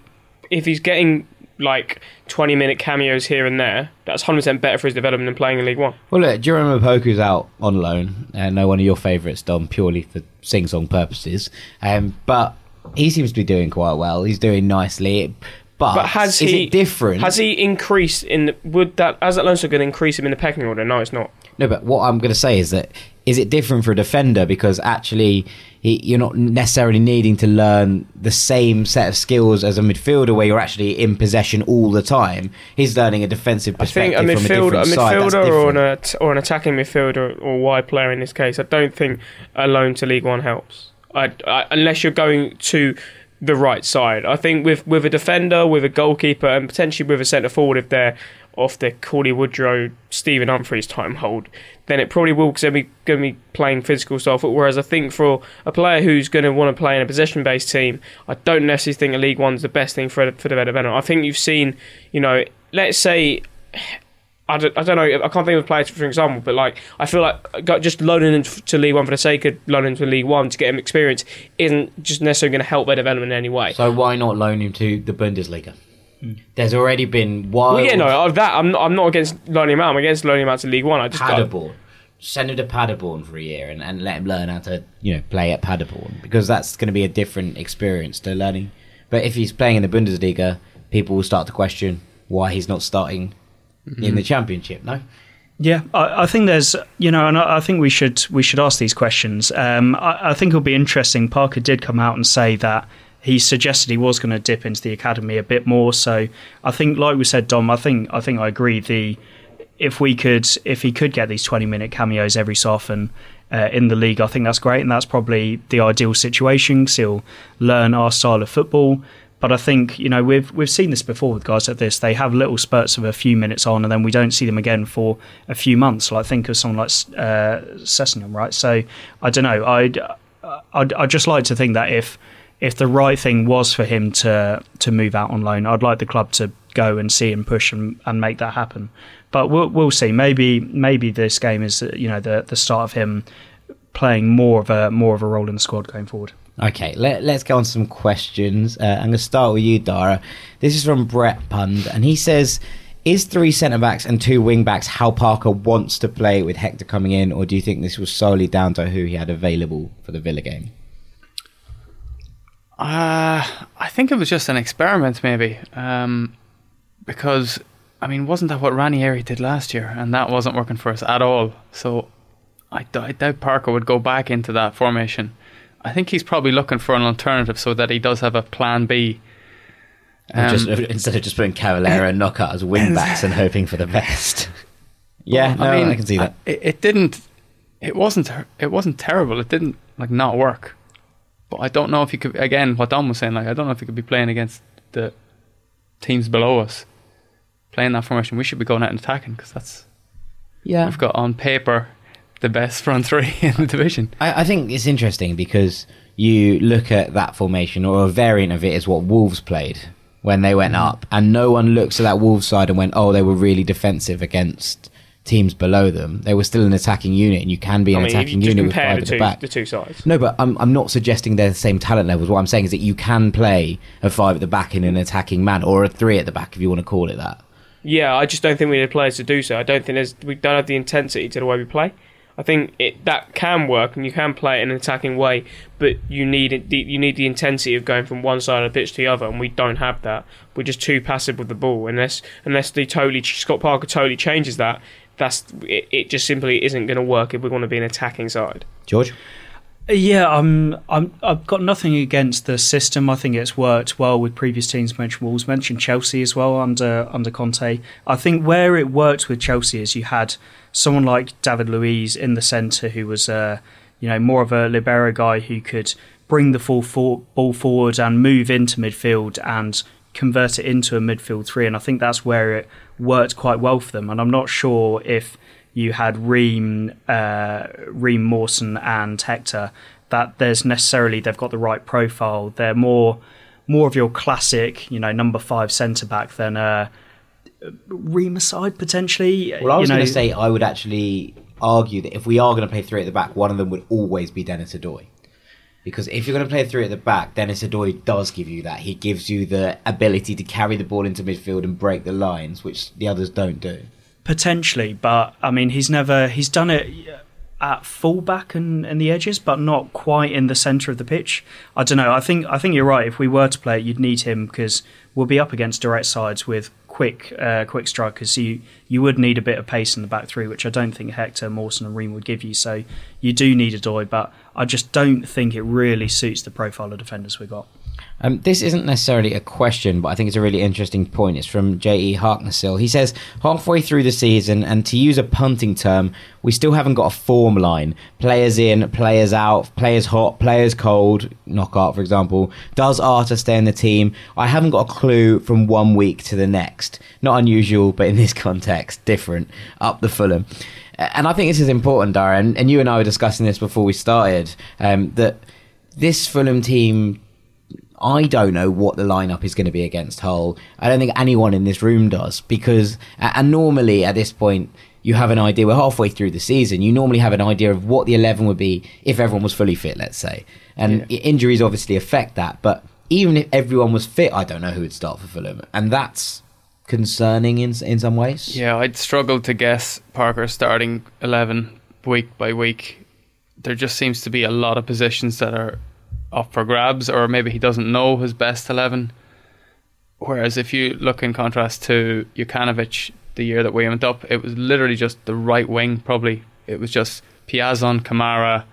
if he's getting like 20 minute cameos here and there, that's 100% better for his development than playing in League One. well look Jerome Opoku's out on loan uh, no one of your favourites Dom purely for sing-song purposes um, but he seems to be doing quite well he's doing nicely but, But has is he it different Has he increased in would that as loan going to increase him in the pecking order? No, it's not. No, but what I'm going to say is that is it different for a defender because actually he, you're not necessarily needing to learn the same set of skills as a midfielder where you're actually in possession all the time. He's learning a defensive I think perspective a from a midfielder, different a side. Midfielder or an at- or an attacking midfielder or wide player in this case, I don't think a loan to League One helps. I, I, unless you're going to the right side. I think with with a defender, with a goalkeeper, and potentially with a centre forward, if they're off the Cauley Woodrow, Stephen Humphrys time hold, then it probably will because they're going to be playing physical style football. Whereas I think for a player who's going to want to play in a possession based team, I don't necessarily think a League One's the best thing for for development. I think you've seen, you know, let's say I don't, I don't know. I can't think of a player for example, but like I feel like just loaning him to League One for the sake of loaning him to League One to get him experience isn't just necessarily going to help their development in any way. So why not loan him to the Bundesliga? Hmm. There's already been wild well, yeah, no, of that I'm not, I'm not against loaning him out. I'm against loaning him out to League One. I just Paderborn. Send him to Paderborn for a year and, and let him learn how to you know play at Paderborn because that's going to be a different experience to learning. But if he's playing in the Bundesliga, people will start to question why he's not starting in the Championship. No, Yeah, I, I think there's, you know, and I, I think we should we should ask these questions. Um, I, I think it'll be interesting. Parker did come out and say that he suggested he was going to dip into the academy a bit more. So I think, like we said, Dom, I think I think I agree. The if we could, if he could get these twenty minute cameos every so often. Uh, in the league, I think that's great, and that's probably the ideal situation. 'cause he'll learn our style of football, but I think you know we've we've seen this before with guys like this. They have little spurts of a few minutes on, and then we don't see them again for a few months. Like think of someone like uh, Sessegnon, right? So I don't know. I'd, I'd I'd just like to think that if if the right thing was for him to to move out on loan, I'd like the club to go and see and push and, and make that happen. But we'll we'll see. Maybe maybe this game is you know the the start of him playing more of a more of a role in the squad going forward. Okay, let, let's go on some questions. Uh, I'm going to start with you, Dara. This is from Brett Pund, and he says, Is three centre backs and two wing backs how Parker wants to play with Hector coming in, or do you think this was solely down to who he had available for the Villa game? Uh, I think it was just an experiment, maybe. Um, because, I mean, wasn't that what Ranieri did last year? And that wasn't working for us at all. So I doubt Parker would go back into that formation. I think he's probably looking for an alternative so that he does have a plan B. Um, just, instead of just putting Cavaleiro and Knockaert as wing (laughs) backs and hoping for the best. yeah, no, I, can see that. It, it didn't. It wasn't. It wasn't terrible. It didn't like not work. But I don't know if you could. Again, what Dom was saying, like I don't know if you could be playing against the teams below us, playing that formation. We should be going out and attacking because that's yeah, we've got on paper the best front three (laughs) in the division. I, I think it's interesting because you look at that formation, or a variant of it is what Wolves played when they went mm-hmm. up, and no one looks at that Wolves side and went, "Oh, they were really defensive against teams below them." They were still an attacking unit, and you can be an I mean, attacking unit with five the at the two, back. the two sides. No, but I'm I'm not suggesting they're the same talent levels. What I'm saying is that you can play a five at the back in an attacking man, or a three at the back if you want to call it that. Yeah, I just don't think we need players to do so. I don't think there's we don't have the intensity to the way we play. I think it that can work and you can play it in an attacking way, but you need you need the intensity of going from one side of the pitch to the other, and we don't have that. We're just too passive with the ball. Unless unless they totally Scott Parker totally changes that, that's it, it just simply isn't going to work if we want to be an attacking side. George, Yeah, I'm, I'm, I've got nothing against the system. I think it's worked well with previous teams. Mentioned Wolves, mentioned Chelsea as well under under Conte. I think where it worked with Chelsea is you had someone like David Luiz in the centre who was, uh, you know, more of a libero guy who could bring the full for- ball forward and move into midfield and convert it into a midfield three. And I think that's where it worked quite well for them. And I'm not sure if you had Ream, uh, Ream Mawson and Hector, that there's necessarily they've got the right profile. They're more more of your classic, you know, number five centre back than uh, Ream side potentially. well, I was going to say I would actually argue that if we are going to play three at the back, one of them would always be Denis Odoi. Because if you're going to play three at the back, Denis Odoi does give you that. He gives you the ability to carry the ball into midfield and break the lines, which the others don't do. Potentially, but I mean, he's never he's done it at fullback and, and the edges, but not quite in the centre of the pitch. I don't know. I think I think you're right. If we were to play it, you'd need him because we'll be up against direct sides with quick uh, quick strikers. So you you would need a bit of pace in the back three, which I don't think Hector, Mawson, and Ream would give you. So you do need Odoi, but I just don't think it really suits the profile of defenders we've got. Um, this isn't necessarily a question, but I think it's a really interesting point. It's from J.E. Harknessill. He says, halfway through the season, and to use a punting term, we still haven't got a form line. Players in, players out, players hot, players cold, Knockaert, for example. Does Arter stay in the team? I haven't got a clue from one week to the next. Not unusual, but in this (laughs) context, different. Up the Fulham. And I think this is important, Dara, and you and I were discussing this before we started, um, that this Fulham team I don't know what the lineup is going to be against Hull. I don't think anyone in this room does because, and normally at this point, you have an idea. We're halfway through the season. You normally have an idea of what the eleven would be if everyone was fully fit. Let's say, and Yeah. injuries obviously affect that. But even if everyone was fit, I don't know who would start for Fulham, and that's concerning in in some ways. Yeah, I'd struggle to guess Parker starting 11 week by week. There just seems to be a lot of positions that are up for grabs, or maybe he doesn't know his best 11. Whereas if you look in contrast to Jokanovic, the year that we went up, it was literally just the right wing, probably. It was just Piazon, Kamara,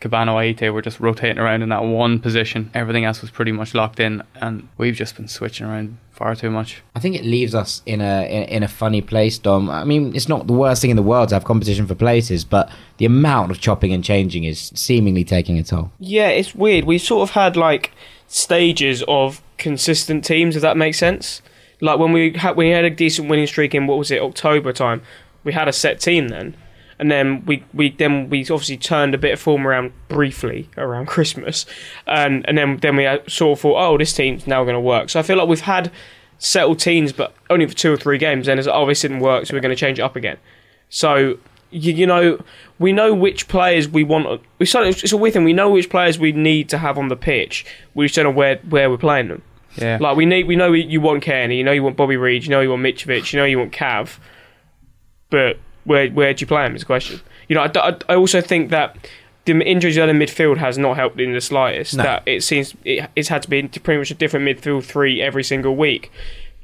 Kebano Ayite were just rotating around in that one position. Everything else was pretty much locked in, and we've just been switching around far too much. I think it leaves us in a in, in a funny place, Dom. I mean, it's not the worst thing in the world to have competition for places, but the amount of chopping and changing is seemingly taking a toll. Yeah, it's weird. We sort of had like stages of consistent teams, if that makes sense. Like when we had when we had a decent winning streak in what was it October time, we had a set team then, and then we, we then we obviously turned a bit of form around briefly around Christmas, and and then then we uh, sort of thought, oh, this team's now going to work. So I feel like we've had settled teams, but only for two or three games. Then it's like, oh, this didn't work, so we're going to change it up again. So you, you know, we know which players we want. We sort of, it's a weird thing. We know which players we need to have on the pitch. We just don't know where where we're playing them. Yeah. Like we need, we know you want Cairney, you know you want Bobby Reid, you know you want Mitrovic, you know you want Cav, but where where do you play him is the question. You know, I, I, also think that the injuries in the midfield has not helped in the slightest. No. That it seems it, it's had to be pretty much a different midfield three every single week.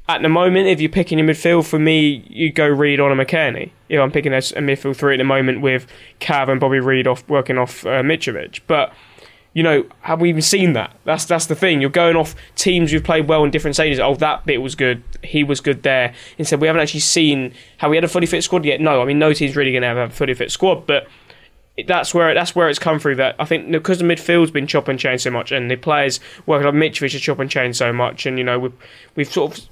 At the moment, if you're picking a midfield, for me, you go Reed on a McKenny. If I'm picking a, a midfield three at the moment with Cav and Bobby Reid off working off uh, Mitrovic, but you know, have we even seen that? That's that's the thing. You're going off teams who've played well in different stages. Oh, that bit was good. He was good there. Instead, we haven't actually seen how we had a fully fit squad yet. No, I mean, no team's really going to have a fully fit squad, but that's where that's where it's come through. That I think because the midfield's been chop and change so much, and the players working on Mitrovic is chop and change so much, and you know we've we've sort of.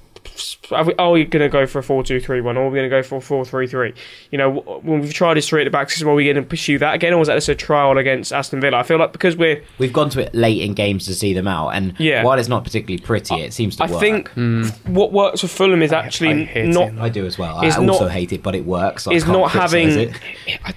Are we, are we going to go for a 4 2 3 1 or are we going to go for a 4 3 3? You know, when we've tried this three at the back, are we going to pursue that again or was that just a trial against Aston Villa? I feel like because we're. We've gone to it late in games to see them out, and Yeah. while it's not particularly pretty, it seems to work. I work. think hmm. what works for Fulham is actually I hate not seeing I do as well. Is I also not- hate it, but it works. So I is can't having. it. I,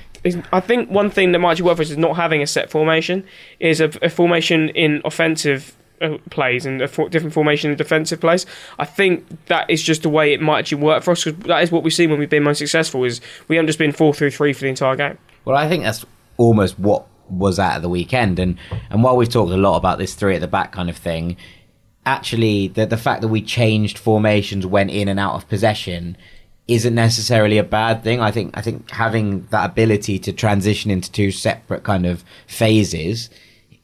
I think one thing that might be worth for us is not having a set formation. Is a, a formation in offensive Uh, plays and a for, different formation and defensive plays. I think that is just the way it might actually work for us. Because that is what we've seen when we've been most successful. Is we haven't just been four through three for the entire game. Well, I think that's almost what was at the weekend, and and while we've talked a lot about this three at the back kind of thing, actually the the fact that we changed formations went in and out of possession isn't necessarily a bad thing. I think I think having that ability to transition into two separate kind of phases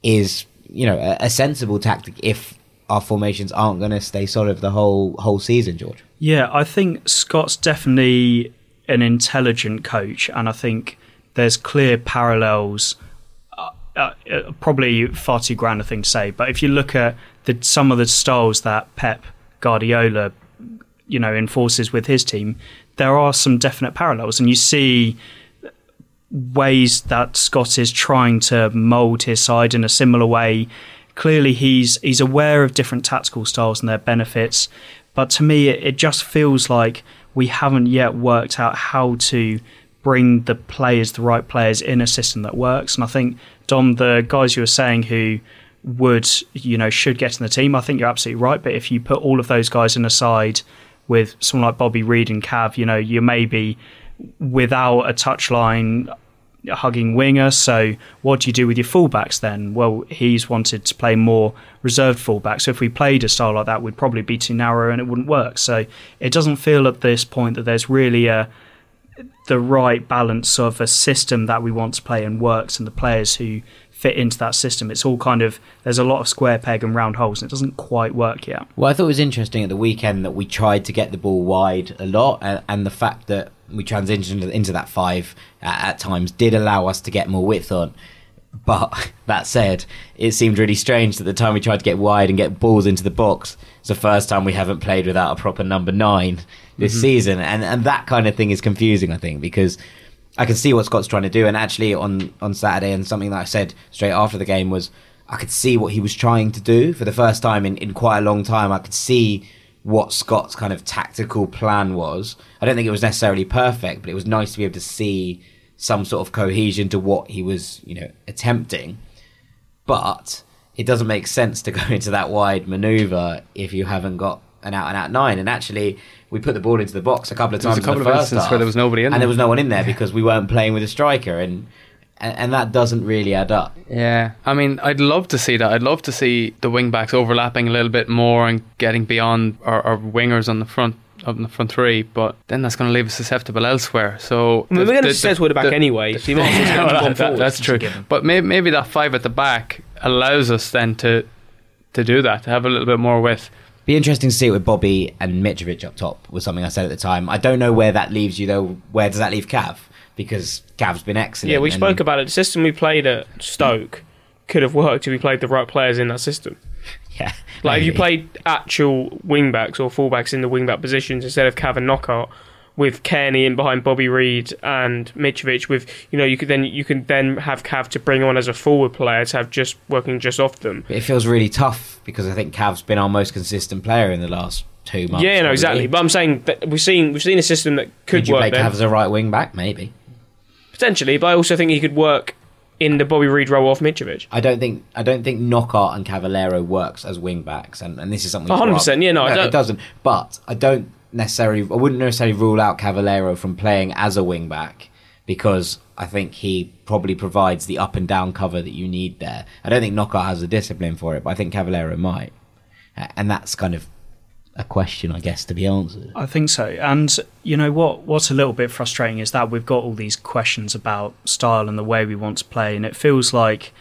is you know a, a sensible tactic if our formations aren't going to stay solid the whole whole season, George. Yeah, I think Scott's definitely an intelligent coach, and I think there's clear parallels. Uh, uh, uh, probably far too grand a thing to say, but if you look at the, some of the styles that Pep Guardiola, you know, enforces with his team, there are some definite parallels, and you see ways that Scott is trying to mould his side in a similar way. Clearly, he's he's aware of different tactical styles and their benefits, but to me, it, it just feels like we haven't yet worked out how to bring the players, the right players, in a system that works. And I think Dom, the guys you were saying who would you know should get in the team, I think you're absolutely right. But if you put all of those guys in a side with someone like Bobby Reid and Cav, you know, you may be without a touchline hugging winger. So what do you do with your fullbacks then? Well, he's wanted to play more reserved fullback. So if we played a style like that, we'd probably be too narrow and it wouldn't work. So it doesn't feel at this point that there's really a the right balance of a system that we want to play and works and the players who fit into that system. It's all kind of there's a lot of square peg and round holes and it doesn't quite work yet. Well, I thought it was interesting at the weekend that we tried to get the ball wide a lot, and, and the fact that we transitioned into, that five at, at times did allow us to get more width on. But (laughs) that said, it seemed really strange that the time we tried to get wide and get balls into the box, it's the first time we haven't played without a proper number nine this mm-hmm. season, and and that kind of thing is confusing. I think because I can see what Scott's trying to do, and actually on on Saturday, and something that I said straight after the game was I could see what he was trying to do for the first time in, in quite a long time. I could see what Scott's kind of tactical plan was. I don't think it was necessarily perfect, but it was nice to be able to see some sort of cohesion to what he was, you know, attempting. But it doesn't make sense to (laughs) go into that wide maneuver if you haven't got an out and out nine. And actually, we put the ball into the box a couple of There was times a in the couple of first instances half, where there was nobody in and there. there was no one in there because we weren't playing with a striker, and and, and that doesn't really add up. Yeah, I mean, I'd love to see that. I'd love to see the wing backs overlapping a little bit more and getting beyond our, our wingers on the front of the front three, but then that's going to leave us susceptible elsewhere. So I mean, we're going to the- set with the back the- anyway. So you might as well (laughs) just Well, go one that- that- that's true. But maybe, maybe that five at the back allows us then to to do that, to have a little bit more width. Be interesting to see it with Bobby and Mitrovic up top. Was something I said at the time. I don't know where that leaves you though. Where does that leave Cav? Because Cav's been excellent. Yeah, we spoke about it. The system we played at Stoke could have worked if we played the right players in that system. (laughs) Yeah, Like if you played actual wing backs or fullbacks in the wing back positions instead of Cav and Knockaert with Cairney in behind Bobby Reid and Mitrovic with you know you could then you can then have Cav to bring on as a forward player to have just working just off them. It feels really tough because I think Cav's been our most consistent player in the last two months. yeah, no, probably. exactly. But I'm saying that we've seen we've seen a system that could Could you work play Cav as a right wing back? Maybe. Potentially. But I also think he could work in the Bobby Reid role of Mitrovic. I don't think I don't think Knockaert and Cavaleiro works as wing backs, and, and this is something. 100%, yeah, no, I don't- it doesn't. But I don't necessarily. I wouldn't necessarily rule out Cavaleiro from playing as a wing back because I think he probably provides the up and down cover that you need there. I don't think Knockaert has the discipline for it, but I think Cavaleiro might, and that's kind of a question, I guess, to be answered. I think so. And you know what? What's a little bit frustrating is that we've got all these questions about style and the way we want to play, and it feels like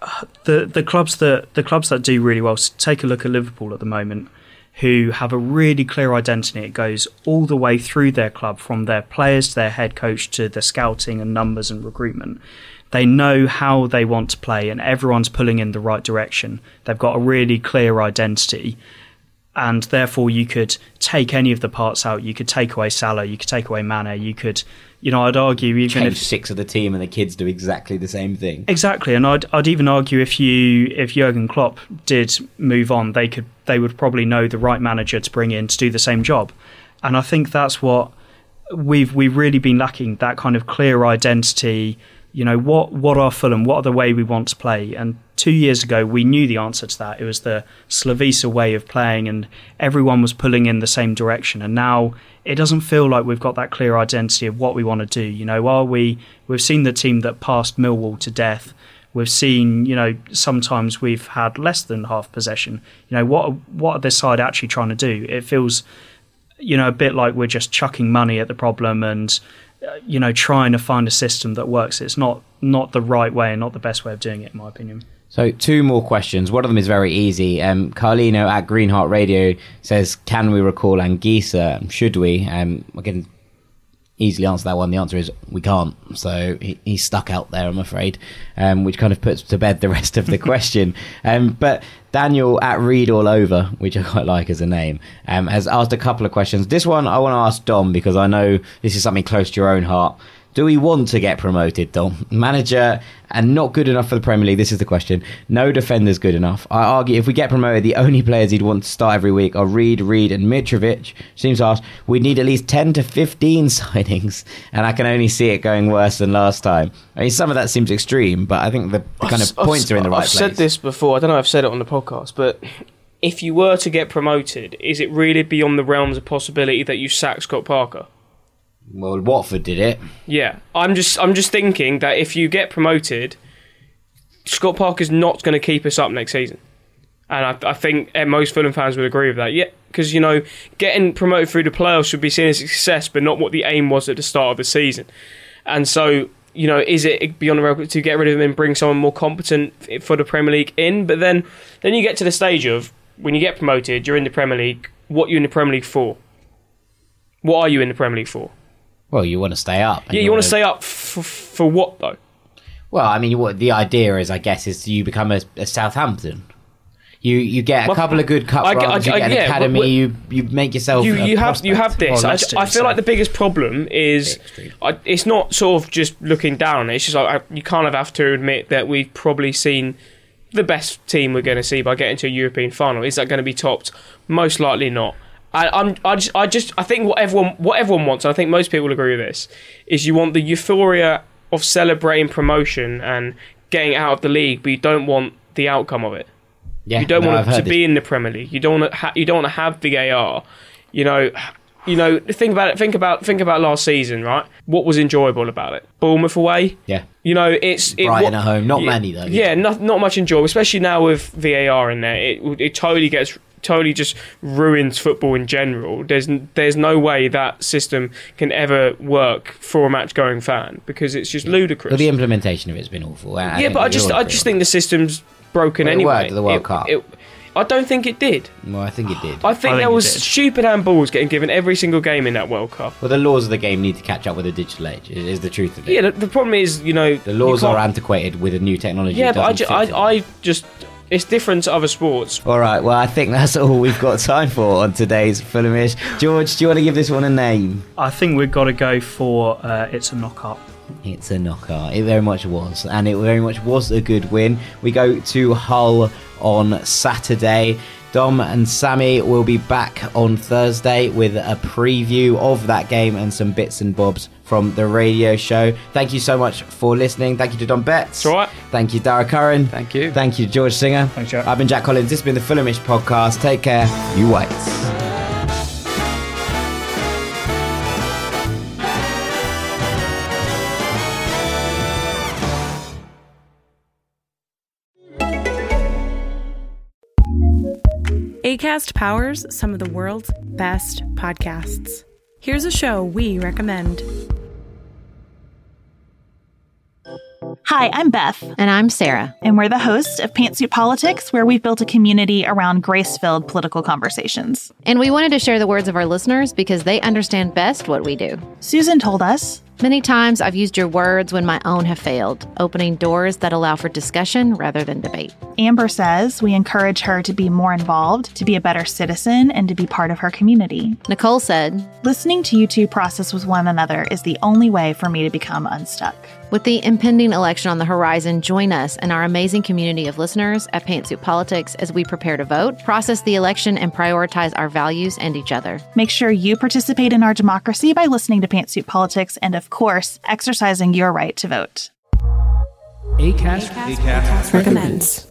uh, the the clubs that the clubs that do really well. Take a look at Liverpool at the moment, who have a really clear identity. It goes all the way through their club, from their players to their head coach to the scouting and numbers and recruitment. They know how they want to play, and everyone's pulling in the right direction. They've got a really clear identity and therefore you could take any of the parts out. You could take away Salah, you could take away Mane, you could, you know, I'd argue even Change if six of the team and the kids do exactly the same thing. exactly, and I'd I'd even argue if you if Jurgen Klopp did move on, they could they would probably know the right manager to bring in to do the same job, and I think that's what we've we've really been lacking that kind of clear identity. You know what what are Fulham? What are the way we want to play? And two years ago, we knew the answer to that. It was the Slavisa way of playing, and everyone was pulling in the same direction. And now it doesn't feel like we've got that clear identity of what we want to do. You know, are we? We've seen the team that passed Millwall to death. We've seen, you know, sometimes we've had less than half possession. You know, what what are this side actually trying to do? It feels you know, a bit like we're just chucking money at the problem and, you know, trying to find a system that works. It's not not the right way and not the best way of doing it, in my opinion. So two more questions. One of them is very easy. Um, Carlino at Greenheart Radio says, "Can we recall Anguissa? Should we?" Um, I can easily answer that one. The answer is we can't. So he, he's stuck out there, I'm afraid, um, which kind of puts to bed the rest of the (laughs) question. Um, but Daniel at Read All Over, which I quite like as a name, um, has asked a couple of questions. This one I want to ask Dom because I know this is something close to your own heart. Do we want to get promoted, Dom? Manager and not good enough for the Premier League. This is the question. No defenders good enough. I argue if we get promoted, the only players he'd want to start every week are Reed, Reed, and Mitrovic. Seems to ask we need at least ten to fifteen (laughs) signings, and I can only see it going worse than last time. I mean, some of that seems extreme, but I think the kind of I've- points are in the right place. I've said this before. I don't know. if I've said it on the podcast, but if you were to get promoted, is it really beyond the realms of possibility that you sack Scott Parker? Well, Watford did it. Yeah, I'm just I'm just thinking that if you get promoted, Scott Parker's not going to keep us up next season, and I, I think uh, most Fulham fans would agree with that. Yeah, because you know getting promoted through the playoffs should be seen as success, but not what the aim was at the start of the season. And so you know, is it beyond the realm to get rid of him and bring someone more competent for the Premier League in? But then then you get to the stage of when you get promoted, you're in the Premier League. What are you in the Premier League for? What are you in the Premier League for? Well, you want to stay up. Yeah, you want wanna- stay up f- for what though? Well, I mean, what the idea is, I guess, is you become a, a Southampton. You you get a Well, couple of good cup I- runs, I- you get an academy, but- you you make yourself. you a you have you have this. Well, I, I feel like the biggest problem is I, it's not sort of just looking down. It's just like I, you kind of have to admit that we've probably seen the best team we're going to see by getting to a European final. Is that going to be topped? Most likely not. I, I'm I just I just I think what everyone what everyone wants, and I think most people will agree with this, is you want the euphoria of celebrating promotion and getting out of the league, but you don't want the outcome of it. Yeah, You don't no, want to this. be in the Premier League. You don't want to. Ha- you don't want to have VAR. You know. You know. Think about it. Think about. Think about last season, right? What was enjoyable about it? Bournemouth away. Yeah, You know, it's it, Brighton at home, not yeah, many though. Yeah, not not much enjoyable, especially now with VAR in there. It it totally gets totally just ruins football in general. There's there's no way that system can ever work for a match going fan because it's just ludicrous. Well, the implementation of it's been awful. I- I yeah, but I just I just think the system's broken Well, it anyway. worked at the World It- Cup. it- I don't think it did. that. Well, I think it did. I think I there think it was did. stupid handballs getting given every single game in that World Cup. well, the laws of the game need to catch up with the digital age. Is is the truth of it. Yeah, the, the problem is, you know, the laws you are antiquated with a new technology. Yeah, but I, doesn't ju- I, I just it's different to other sports. All right. Well, I think that's all we've got time for on today's Fulhamish. George, do you want to give this one a name? I think we've got to go for uh, it's a knock-up. It's a knockout. It very much was, and it very much was a good win. We go to Hull on Saturday. Dom and Sammy will be back on Thursday with a preview of that game and some bits and bobs from the radio show. Thank you so much for listening. Thank you to Dom Betts. It's all right. Thank you, Dara Curran. Thank you. Thank you, George Singer. Thanks, Jack. I've been Jack Collins. This has been the Fulhamish podcast. Take care. You wait. ACAST powers some of the world's best podcasts. Here's a show we recommend. Hi, I'm Beth, And I'm Sarah. and we're the hosts of Pantsuit Politics, where we've built a community around grace filled political conversations. And we wanted to share the words of our listeners because they understand best what we do. Susan told us Many times I've used your words when my own have failed, opening doors that allow for discussion rather than debate. Amber says we encourage her to be more involved, to be a better citizen, and to be part of her community. Nicole said, Listening to you two process with one another is the only way for me to become unstuck. With the impending election on the horizon, join us and our amazing community of listeners at Pantsuit Politics as we prepare to vote, process the election, and prioritize our values and each other. Make sure you participate in our democracy by listening to Pantsuit Politics and, of course, exercising your right to vote. ACAST. Recommends.